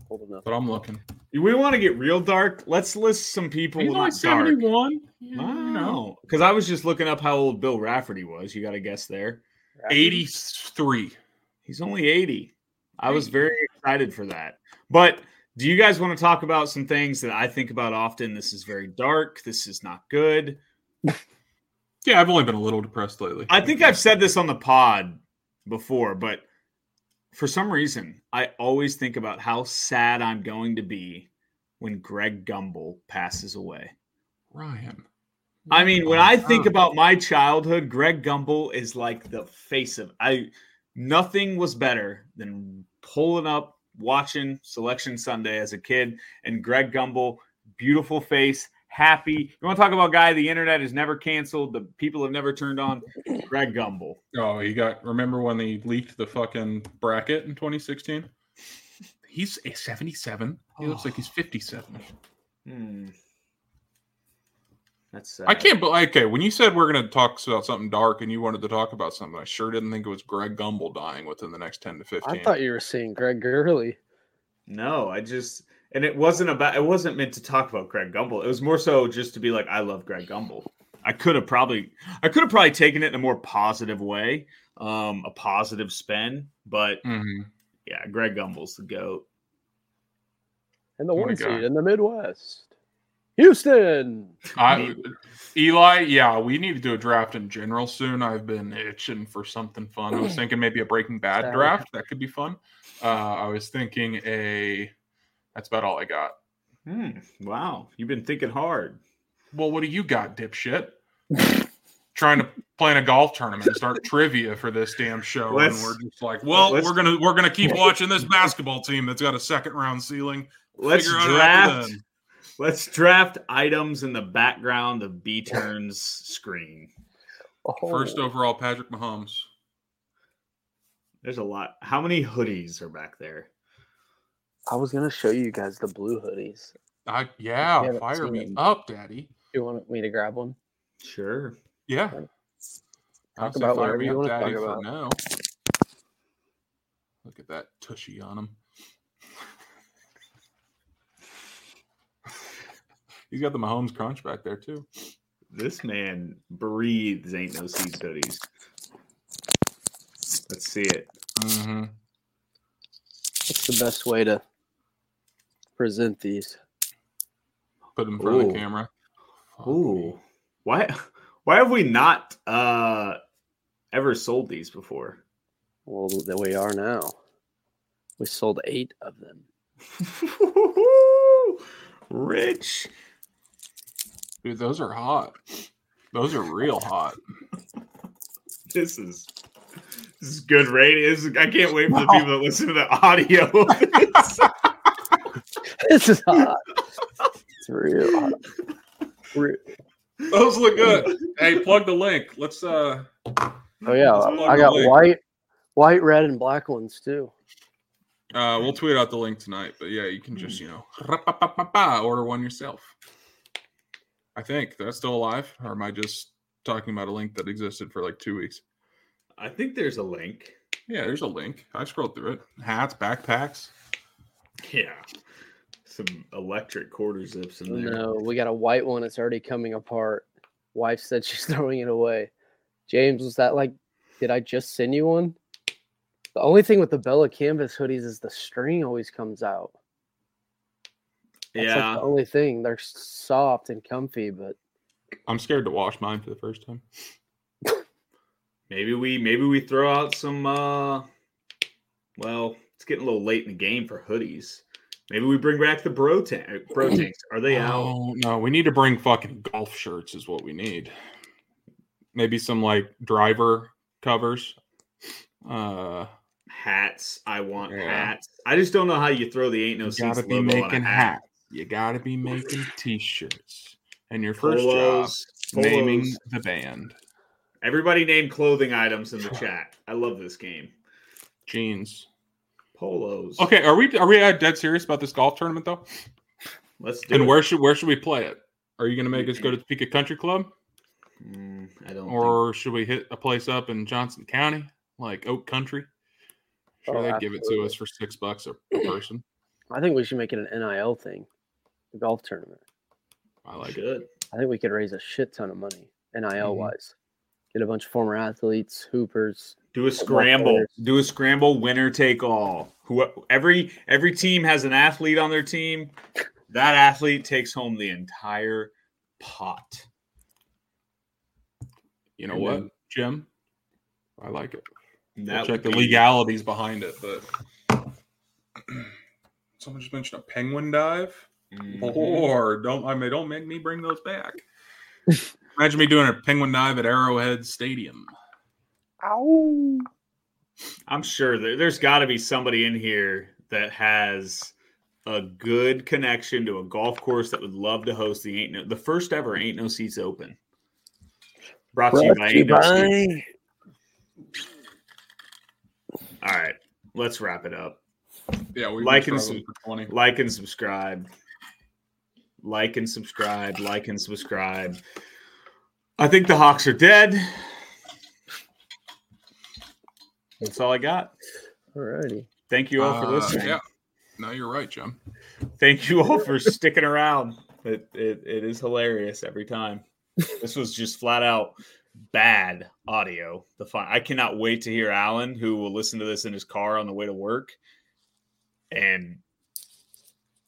G: Hold enough.
F: But I'm looking.
E: We want to get real dark. Let's list some people.
F: He's only
E: not dark.
F: 71. Yeah,
E: I don't
F: know.
E: know. Because I was just looking up how old Bill Raftery was. You got to guess there.
F: 83.
E: He's only 80. I was very excited for that. But do you guys want to talk about some things that I think about often? This is very dark. This is not good.
F: Yeah, I've only been a little depressed lately.
E: I think I've said this on the pod before, but for some reason, I always think about how sad I'm going to be when Greg Gumbel passes away.
F: Ryan.
E: I mean, when I think about my childhood, Greg Gumbel is like the face of I nothing was better than pulling up watching Selection Sunday as a kid and Greg Gumbel, beautiful face, happy. You want to talk about guy the internet has never canceled, the people have never turned on? Greg Gumbel.
F: Oh, he got. Remember when they leaked the fucking bracket in 2016? He's a 77. He looks like he's 57.
E: Hmm. That's sad.
F: I can't. But okay, when you said we're going to talk about something dark and you wanted to talk about something, I sure didn't think it was Greg Gumbel dying within the next 10 to 15.
G: I thought you were saying Greg Gurley.
E: No, I just and it wasn't about it wasn't meant to talk about Greg Gumbel. It was more so just to be like, I love Greg Gumbel. I could have probably I could have probably taken it in a more positive way, um, a positive spin, but
F: Mhm.
E: yeah, Greg Gumbel's the goat.
G: And the
F: What a
G: one
F: guy.
G: seed in the Midwest. Houston.
F: I, Eli, yeah, we need to do a draft in general soon. I've been itching for something fun. I was thinking maybe a Breaking Bad
G: Sorry.
F: draft. That could be fun. Uh, I was thinking a. That's about all I got.
E: Hmm. Wow, you've been thinking hard.
F: Well, what do you got, dipshit? Trying to plan a golf tournament and start trivia for this damn show,
E: Let's-
F: and we're just like, well,
E: let's-
F: we're gonna we're gonna keep watching this basketball team that's got a second round ceiling.
E: Let's
F: Figure out
E: draft.
F: Then.
E: Let's draft items in the background of B Turns screen.
G: Oh,
F: First overall, Patrick Mahomes.
E: There's a lot. How many hoodies are back there?
G: I was gonna show you guys the blue hoodies.
F: I yeah, fire me
G: him.
F: up, Daddy.
G: You want me to grab one?
E: Sure.
F: Yeah.
G: Talk
F: I'll say
G: about
F: fire
G: whatever
F: me
G: you
F: up,
G: wanna
F: Daddy,
G: talk
F: for
G: about.
F: now. Look at that tushy on him. He's got the Mahomes crunch back there too.
E: This man breathes ain't no seed hoodies. Let's see it.
F: Mm-hmm.
G: What's the best way to present these?
F: Put them in front of the camera.
E: Ooh. Why why have we not uh ever sold these before?
G: Well, there we are now. We sold eight of them.
E: Rich.
F: Dude, those are hot. Those are real hot.
E: This is this is good radio. Is- I can't wait for the people that listen to the audio. this.
G: This is hot. it's real hot. Re-
F: Those look good. hey, plug the link. Let's uh
G: Oh yeah, I got white, white, red, and black ones too.
F: uh we'll tweet out the link tonight. But yeah, you can just, you know, order one yourself. I think that's still alive, or am I just talking about a link that existed for like two weeks?
E: I think there's a link.
F: Yeah, there's a link. I scrolled through it. Hats, backpacks.
E: Yeah. Some electric quarter zips in there.
G: No, we got a white one. It's already coming apart. Wife said she's throwing it away. James, was that like? Did I just send you one? The only thing with the Bella Canvas hoodies is the string always comes out. That's like
E: Yeah.
G: the only thing. They're soft and comfy, but
F: I'm scared to wash mine for the first time.
E: Maybe we maybe we throw out some uh well, it's getting a little late in the game for hoodies. Maybe we bring back the bro tank bro tanks. Are they out?
F: Oh no, we need to bring fucking golf shirts is what we need. Maybe some like driver covers. Uh
E: Hats. I want
F: Yeah.
E: hats. I just don't know how you throw the ain't no
F: you
E: seats
F: gotta be
E: logo on a
F: making
E: hat.
F: Hats. You gotta be making t-shirts. And your first
E: Polos,
F: job naming the band.
E: Everybody name clothing items in the chat. I love this game.
F: Jeans.
E: Polos.
F: Okay, are we are we uh, dead serious about this golf tournament though?
E: Let's do
F: And
E: it.
F: where should where should we play it? Are you gonna make us go to Topeka Country Club?
E: Mm, I don't think-
F: Or should we hit a place up in Johnson County, like Oak Country? Sure,
G: Oh,
F: they'd give it to us for six bucks a a person.
G: I think we should make it an NIL thing, the golf tournament.
F: I like it.
G: I think we could raise a shit ton of money NIL
F: Mhm.
G: wise. Get a bunch of former athletes, hoopers.
E: Do a scramble.
G: players.
E: Do a scramble. Winner take all. Who every every team has an athlete on their team. That athlete takes home the entire pot.
F: You know
E: And
F: what,
E: then-
F: Jim? I like it. We'll check the
E: be-
F: legalities behind it, but someone just mentioned a penguin dive.
E: Mhm.
F: Or don't I mean don't make me bring those back. Imagine me doing a penguin dive at Arrowhead Stadium.
G: Ow!
E: I'm sure there, there's got to be somebody in here that has a good connection to a golf course that would love to host the ain't no the first ever ain't no seats open. Brought, to you by Ain't No All right, let's wrap it up.
F: Yeah, we
E: Like and
F: struggling
E: sub-
F: for twenty.
E: Like and subscribe. Like and subscribe. Like and subscribe. I think the Hawks are dead. That's all I got.
G: Alrighty.
E: Thank you all for
F: Uh,
E: listening.
F: yeah, no, you're right, Jim.
E: Thank you all for sticking around. It, it it is hilarious every time. This was just flat out bad audio. The fun. I cannot wait to hear Alan, who will listen to this in his car on the way to work. And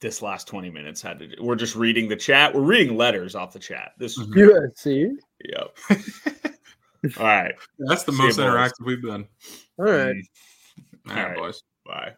E: this last twenty minutes had to. Do, we're just reading the chat. We're reading letters off the chat. This is
F: Mhm.
G: USC.
E: yep. all right.
F: That's the
E: See you,
F: most
E: boys.
F: interactive we've been.
G: All right.
E: Mm,
F: All right,
E: right.
F: boys.
E: Bye.